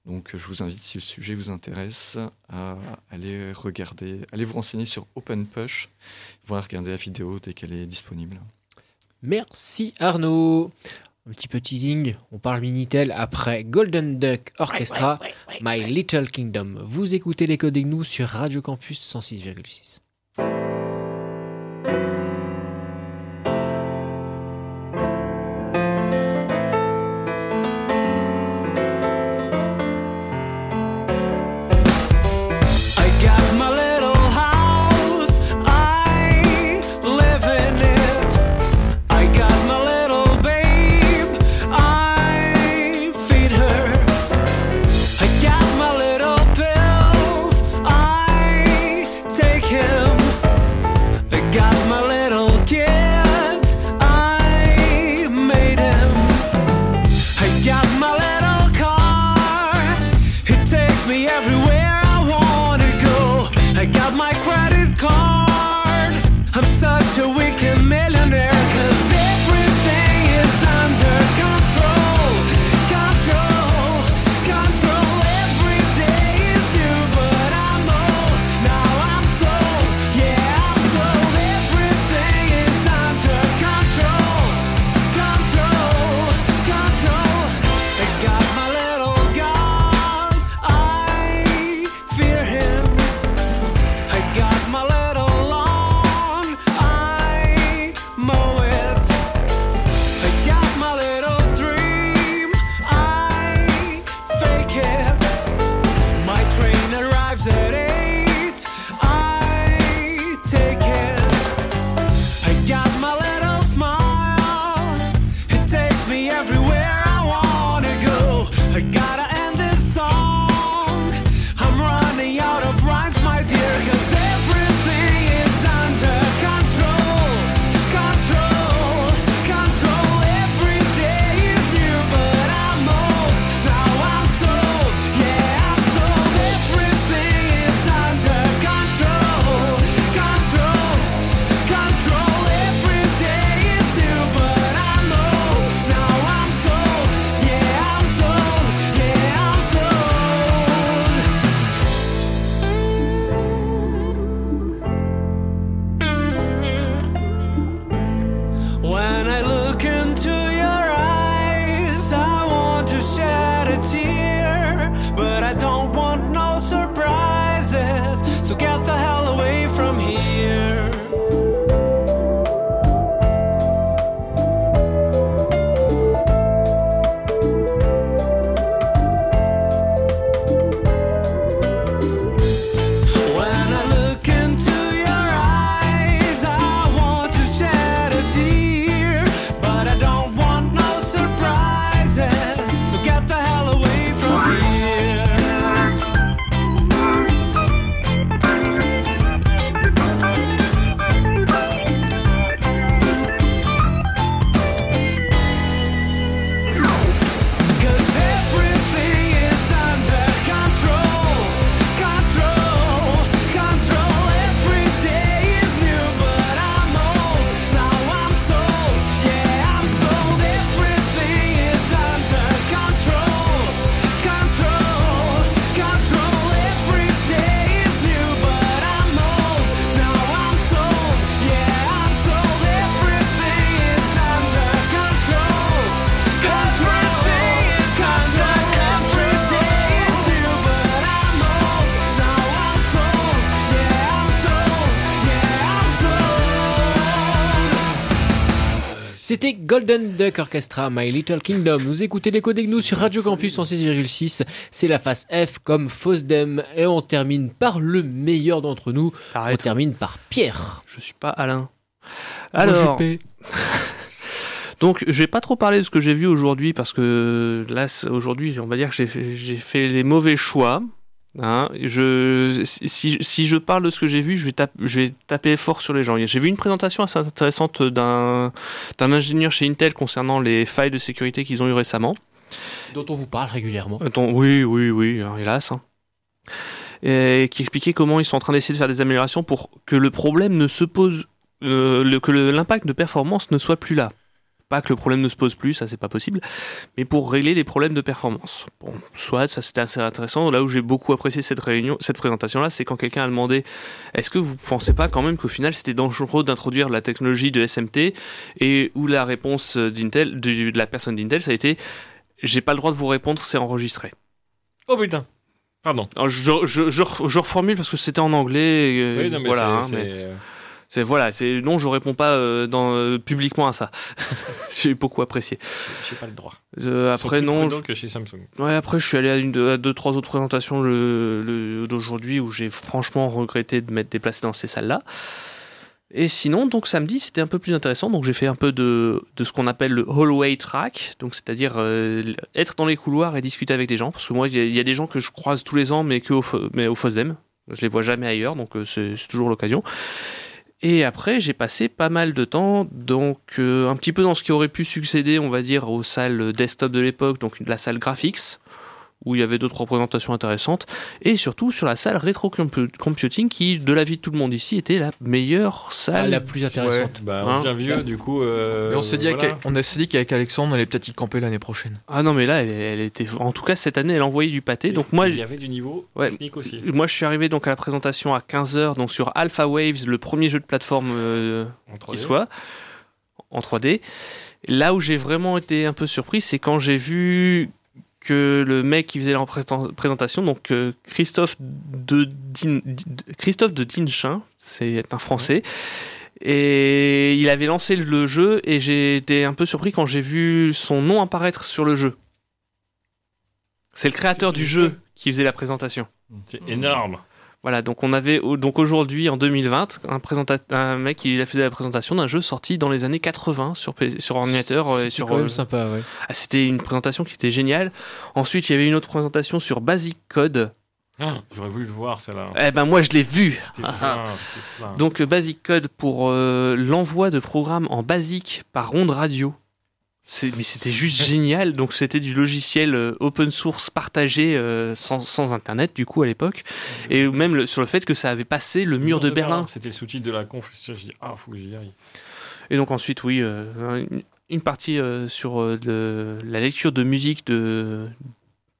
Donc je vous invite, si le sujet vous intéresse, à aller regarder, allez vous renseigner sur OpenPush, voire regarder la vidéo dès qu'elle est disponible. Merci Arnaud. Un petit peu teasing, on parle Minitel après Golden Duck Orchestra, My Little Kingdom. Vous écoutez les codes nous sur Radio Campus 106,6. Golden Duck Orchestra, My Little Kingdom. Vous écoutez l'écho des sur Radio Campus en 6,6. C'est la face F comme Fosdem. Et on termine par le meilleur d'entre nous. On termine par Pierre. Je suis pas Alain. Alors. Donc, je vais pas trop parler de ce que j'ai vu aujourd'hui parce que là, aujourd'hui, on va dire que j'ai fait les mauvais choix. Hein, je, si, si je parle de ce que j'ai vu, je vais, tape- je vais taper fort sur les gens. J'ai vu une présentation assez intéressante d'un ingénieur chez Intel concernant les failles de sécurité qu'ils ont eu récemment. Dont on vous parle régulièrement. Attends, oui, oui, oui, hein, hélas. hein. Et qui expliquait comment ils sont en train d'essayer de faire des améliorations pour que le problème ne se pose, euh, le- que l'impact de performance ne soit plus là. Pas que le problème ne se pose plus, ça c'est pas possible, mais pour régler les problèmes de performance. Bon, soit ça c'était assez intéressant. Là où j'ai beaucoup apprécié cette réunion, cette présentation-là, c'est quand quelqu'un a demandé est-ce que vous pensez pas quand même qu'au final c'était dangereux d'introduire la technologie de SMT et où la réponse d'Intel, de la personne d'Intel, ça a été j'ai pas le droit de vous répondre, c'est enregistré. Oh putain. Pardon. Alors, je, je, je, ref- je reformule parce que c'était en anglais. et, Oui, non, mais voilà, c'est- hein, mais c'est- voilà, c'est non, je réponds pas euh, dans, euh, publiquement à ça. J'ai beaucoup apprécié. J'ai pas le droit. Euh, après plus non, prudents que chez Samsung. je- ouais, après je suis allé à une, à deux, trois autres présentations le, le- d'aujourd'hui où j'ai franchement regretté de m'être déplacé dans ces salles-là. Et sinon, donc samedi, c'était un peu plus intéressant. Donc j'ai fait un peu de, de ce qu'on appelle le hallway track, donc c'est-à-dire euh, être dans les couloirs et discuter avec des gens. Parce que moi, il y, a- il y a des gens que je croise tous les ans, mais que au, mais au FOSDEM. Je les vois jamais ailleurs, donc euh, c'est toujours l'occasion. Et après, j'ai passé pas mal de temps, donc euh, un petit peu dans ce qui aurait pu succéder, on va dire, aux salles desktop de l'époque, donc la salle graphics, où il y avait d'autres représentations intéressantes, et surtout sur la salle rétro compu- computing, qui, de l'avis de tout le monde ici, était la meilleure Ah, salle. la plus intéressante. Bah, Hein on devient vieux, du coup. euh, Et on s'est dit, avec- voilà. on a s'est dit qu'avec Alexandre, on allait peut-être y camper l'année prochaine. Ah non, mais là, elle, elle était, en tout cas, cette année, elle envoyait du pâté. Et Donc moi, il y avait du niveau Ouais. technique aussi. moi, je suis arrivé donc à la présentation à 15h, donc sur Alpha Waves, le premier jeu de plateforme euh, En qui 3D. soit en 3D. Là où j'ai vraiment été un peu surpris, c'est quand j'ai vu que le mec qui faisait la présenta- présentation, donc euh, Christophe de Din- Di- Christophe de Dinchin, c'est un Français, et il avait lancé le jeu et j'ai été un peu surpris quand j'ai vu son nom apparaître sur le jeu. C'est le créateur du jeu qui faisait la présentation. C'est énorme. Voilà, donc on avait au- donc aujourd'hui en 2020 un, un mec qui a fait la présentation d'un jeu sorti dans les années 80 sur sur ordinateur euh, et C'est sur quand même euh, sympa, ouais. ah, c'était une présentation qui était géniale. Ensuite, il y avait une autre présentation sur Basic Code. Ah, J'aurais voulu le voir, celle-là. Eh ben moi je l'ai vu. Plein, c'était plein. Donc euh, Basic Code pour euh, l'envoi de programmes en basique par onde radio. Mais c'était juste génial. Donc c'était du logiciel euh, open source partagé euh, sans, sans internet du coup à l'époque. Et même le- sur le fait que ça avait passé le mur de Berlin. C'était le sous-titre de la conf. Je dis, ah, faut que j'y aille. Et donc ensuite, oui, euh, une, une partie euh, sur de- la lecture de musique de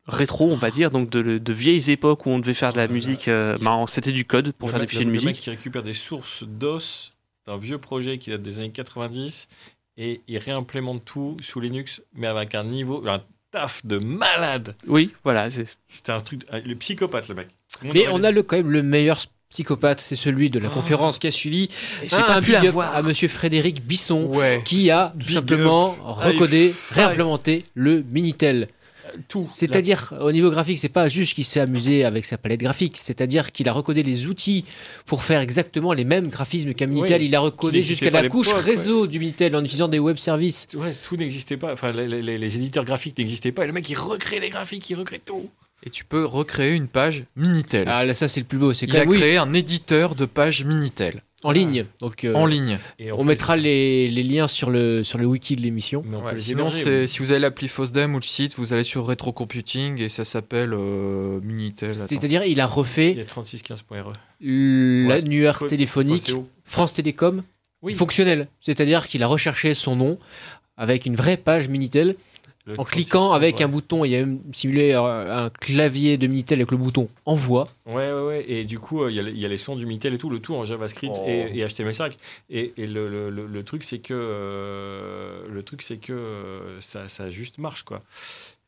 rétro, on va dire, donc de, de vieilles époques où on devait faire de la musique. euh, bah, C'était du code pour Le faire des fichiers de le- Le mec musique. qui récupère des sources DOS d'un vieux projet qui date des années 90 et il réimplémente tout sous Linux, mais avec un niveau, un taf de malade. Oui, voilà. c'est- C'était un truc. ah, Le psychopathe, le mec. Mais on a le, quand même le meilleur psychopathe, c'est celui de la conférence qui a suivi. J'ai pas pu à monsieur Frédéric Bisson, Ouais. qui a Big simplement Ah, recodé, ah, réimplémenté le Minitel. Tout. C'est-à-dire, au niveau graphique, c'est pas juste qu'il s'est amusé avec sa palette graphique, c'est-à-dire qu'il a recodé les outils pour faire exactement les mêmes graphismes qu'un Minitel. Oui, il a recodé jusqu'à la couche réseau du Minitel en utilisant des web services. Ouais, tout n'existait pas. Enfin, les, les- les éditeurs graphiques n'existaient pas. Et le mec, il recrée les graphiques, il recrée tout. Et tu peux recréer une page Minitel. Ah là, ça c'est le plus beau, c'est Il a oui, créé un éditeur de pages Minitel en ligne. Donc, euh, en ligne. Et on mettra les, les liens sur le, sur le wiki de l'émission. Ouais, sinon, c'est- si vous avez l'appli FOSDEM ou le site, vous allez sur Retro Computing et ça s'appelle euh, Minitel. C'est-à-dire, il a Il refait y a 3615.re. l'annuaire téléphonique Faut- France Télécom Oui. fonctionnel. C'est-à-dire qu'il a recherché son nom avec une vraie page Minitel Le en cliquant avec un 3615, bouton. Il y a même simulé un, un clavier de Minitel avec le bouton envoi. Ouais, ouais, ouais. Et du coup, euh, il y, a les- il y a les sons du Minitel et tout, le tout en JavaScript Oh. et, et HTML5. Et, et le, le- le- le truc, c'est que, euh, le truc, c'est que euh, ça, ça juste marche, quoi.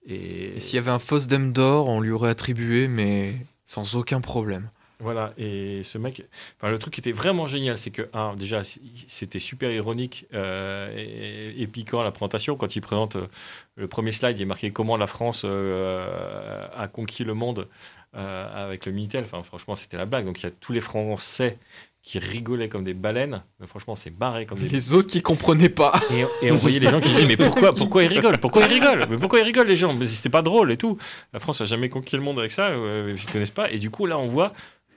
Et, Et s'il y avait un FOSDEM d'or, on lui aurait attribué, mais sans aucun problème. Voilà, et ce mec, enfin le truc qui était vraiment génial, c'est que un, déjà c'était super ironique euh, et, et piquant la présentation quand il présente euh, le premier slide, il est marqué comment la France euh, a conquis le monde euh, avec le Minitel. Enfin franchement c'était la blague. Donc il y a tous les Français qui rigolaient comme des baleines. Mais franchement, c'est barré comme des Les autres qui comprenaient pas. et, et on voyait les gens qui disaient mais pourquoi pourquoi ils rigolent? Pourquoi ils rigolent? Mais pourquoi ils rigolent les gens? Mais c'était pas drôle et tout la France a jamais conquis le monde avec ça euh, ils connaissent pas et du coup là on voit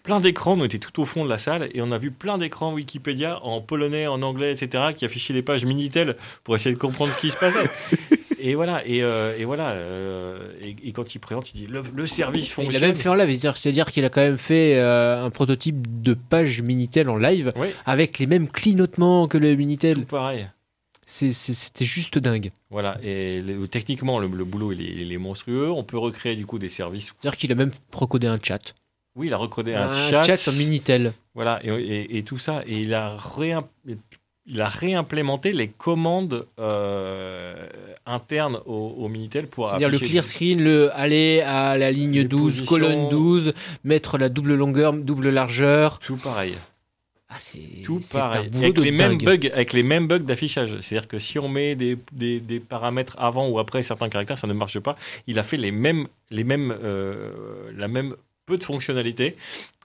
plein d'écrans on était tout au fond de la salle et on a vu plein d'écrans Wikipédia en polonais en anglais etc qui affichaient les pages minitel pour essayer de comprendre ce qui se passait et voilà et, euh, et voilà euh, et, et quand il présente il dit le, le service Il fonctionne a même fait en live, c'est-à-dire- qu'il a quand même fait euh, un prototype de page Minitel en live Oui. avec les mêmes clignotements que le Minitel. tout pareil C'était juste dingue. voilà et le- techniquement le, le boulot il est, il est monstrueux on peut recréer du coup des services C'est-à-dire qu'il a même recodé un chat. Oui il a recodé un, un chat sur Minitel. Voilà, et, et- et tout ça. Et il a, réim- il a réimplémenté les commandes euh, internes au, au Minitel pour C'est-à-dire le clear screen, le aller à la ligne Les 12, positions. colonne 12, mettre la double longueur, double largeur. Tout pareil. Ah, c'est Tout un pareil. Avec les, mêmes bugs, avec les mêmes bugs d'affichage. C'est-à-dire que si on met des, des- des paramètres avant ou après certains caractères, ça ne marche pas. Il a fait les mêmes, les mêmes, euh, la même peu de fonctionnalités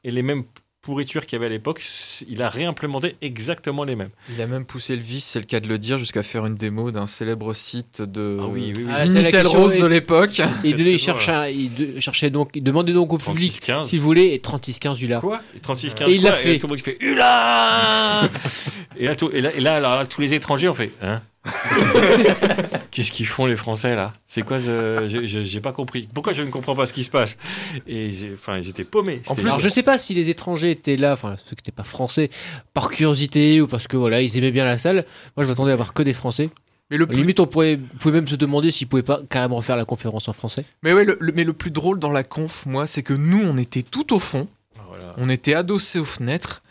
et les mêmes pourritures qu'il y avait à l'époque. Il a réimplémenté exactement les mêmes. Il a même poussé le vice, c'est le cas de le dire, jusqu'à faire une démo d'un célèbre site de Ah oui, oui, oui. Ah, Minitel Rose et- de l'époque. Et il, beau, cherchait, un- il de- cherchait donc, il demandait donc au public 36-15. s'il voulait et 36-15 du là. Quoi? 36 Et il l'a fait. Et tout le monde fait Hula et, là, tout- et, là, et là, alors là, tous les étrangers ont fait Hein? Qu'est-ce qu'ils font les Français là? C'est quoi ce- j'ai- pas compris. Pourquoi je ne comprends pas ce qui se passe? Et j'ai- enfin, ils étaient paumés. En plus, je sais pas si les étrangers étaient là, enfin ceux qui n'étaient pas français, par curiosité ou parce que voilà ils aimaient bien la salle. Moi je m'attendais à voir que des Français. Mais le plus, Limite on pouvait même se demander s'ils pouvaient pas carrément faire la conférence en français. mais ouais, le, le- mais le plus drôle dans la conf, moi, c'est que nous, on était tout au fond, Voilà. on était adossés aux fenêtres,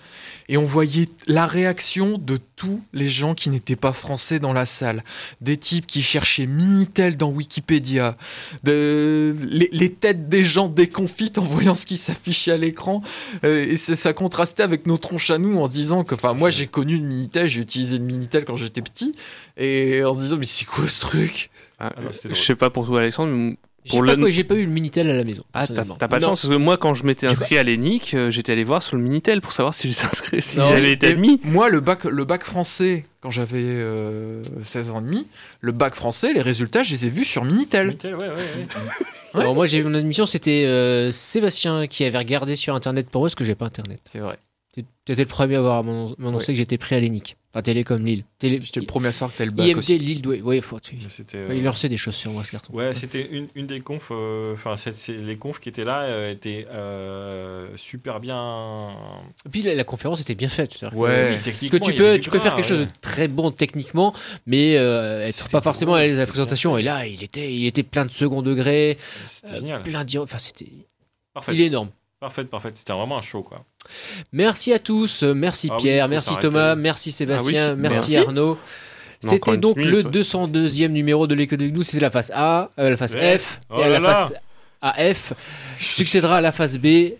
et on voyait la réaction de tous les gens qui n'étaient pas français dans la salle. Des types qui cherchaient Minitel dans Wikipédia, de- les, les têtes des gens déconfites en voyant ce qui s'affichait à l'écran, Euh, et ça contrastait avec nos tronches à nous en se disant que, enfin, moi j'ai connu le Minitel, j'ai utilisé le Minitel quand j'étais petit, et en se disant, mais c'est quoi ce truc? Ah, Alors, c'était je sais pas pour toi, Alexandre. mais J'ai Pour pas, le- pas eu le Minitel à la maison. Ah, t'as pas de chance, parce que moi, quand je m'étais inscrit à l'ENIC, euh, j'étais allé voir sur le Minitel pour savoir si j'étais inscrit, si j'avais été admis. Moi, le bac, le bac français, quand j'avais euh, 16 ans et demi, le bac français, les résultats, je les ai vus sur Minitel. Minitel, ouais, ouais, ouais. Alors, moi j'ai eu mon admission, c'était euh, Sébastien qui avait regardé sur internet pour moi parce que j'ai pas internet. C'est vrai. Tu étais le premier à avoir m'annon- m'annoncer que j'étais pris à l'ENIC. Enfin Télécom Lille. Télé... J'étais le premier à savoir que le bac IMT aussi. Lille Douai. Ouais, faut... Euh, Il lançait des choses sur moi ce carton. Ouais, c'était une, une des confs. euh, Enfin, les confs qui étaient là euh, étaient euh, super bien. Et puis la, la conférence était bien faite. c'est-à-dire que- Ouais. Oui, Parce techniquement, que tu peux, tu faire quelque chose ouais. de très bon techniquement, mais euh, être pas forcément à l'aise à la présentation. Et là, il était, il était plein de second degré, C'était euh, génial. plein d'ir- Enfin, c'était. Parfait. Il est énorme. Parfait, parfait. C'était vraiment un show, quoi. Merci à tous, merci Ah Pierre, merci. Thomas, merci Sébastien, Ah oui, merci, merci. Arnaud. C'était donc minute, le ouais. 202e numéro de l'école de nous. C'était la face A, euh, la face. F, Oh et là la là. face AF succédera à la face B.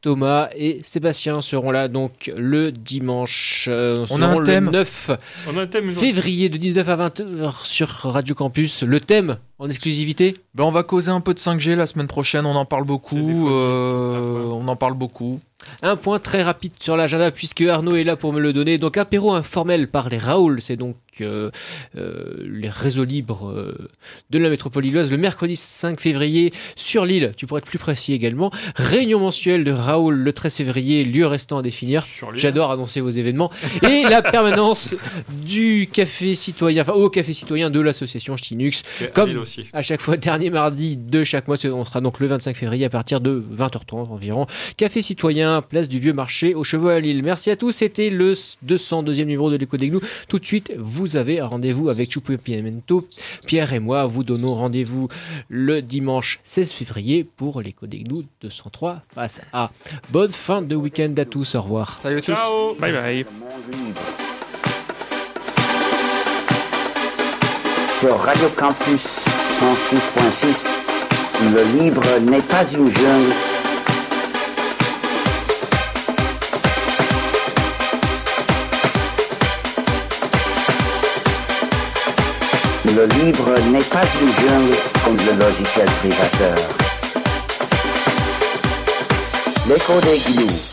Thomas et Sébastien seront là donc le dimanche. euh, On a un le thème. 9 On a un thème février de 19 à 20h sur Radio Campus. Le thème en exclusivité Ben, on va causer un peu de 5G la semaine prochaine, on en parle beaucoup. euh, on en parle beaucoup. Un point très rapide sur l'agenda puisque Arnaud est là pour me le donner. Donc apéro informel par les Raoul, c'est donc euh, euh, les réseaux libres euh, de la métropole lilloise le mercredi 5 février sur l'île. Tu pourrais être plus précis également. Réunion mensuelle de Raoul le 13 février, lieu restant à définir. J'adore annoncer vos événements. Et la permanence du café citoyen, enfin au café citoyen de l'association à Comme- aussi. À chaque fois, dernier mardi de chaque mois, on sera donc le 25 février à partir de 20h30 environ. Café citoyen, place du Vieux Marché, au Chevaux à Lille. Merci à tous, c'était le 202e numéro de l'écho des Gnous. Tout de suite, vous avez un rendez-vous avec Choupo Piamento. Pierre et moi vous donnons rendez-vous le dimanche 16 février pour l'écho des Gnous 203 face à. Bonne fin de week-end à tous, au revoir. Salut à tous. Ciao Bye bye. Le monde libre. Sur Radio Campus 106.6, le libre n'est pas une jungle. Le libre n'est pas une jungle comme le logiciel privateur. L'écho des.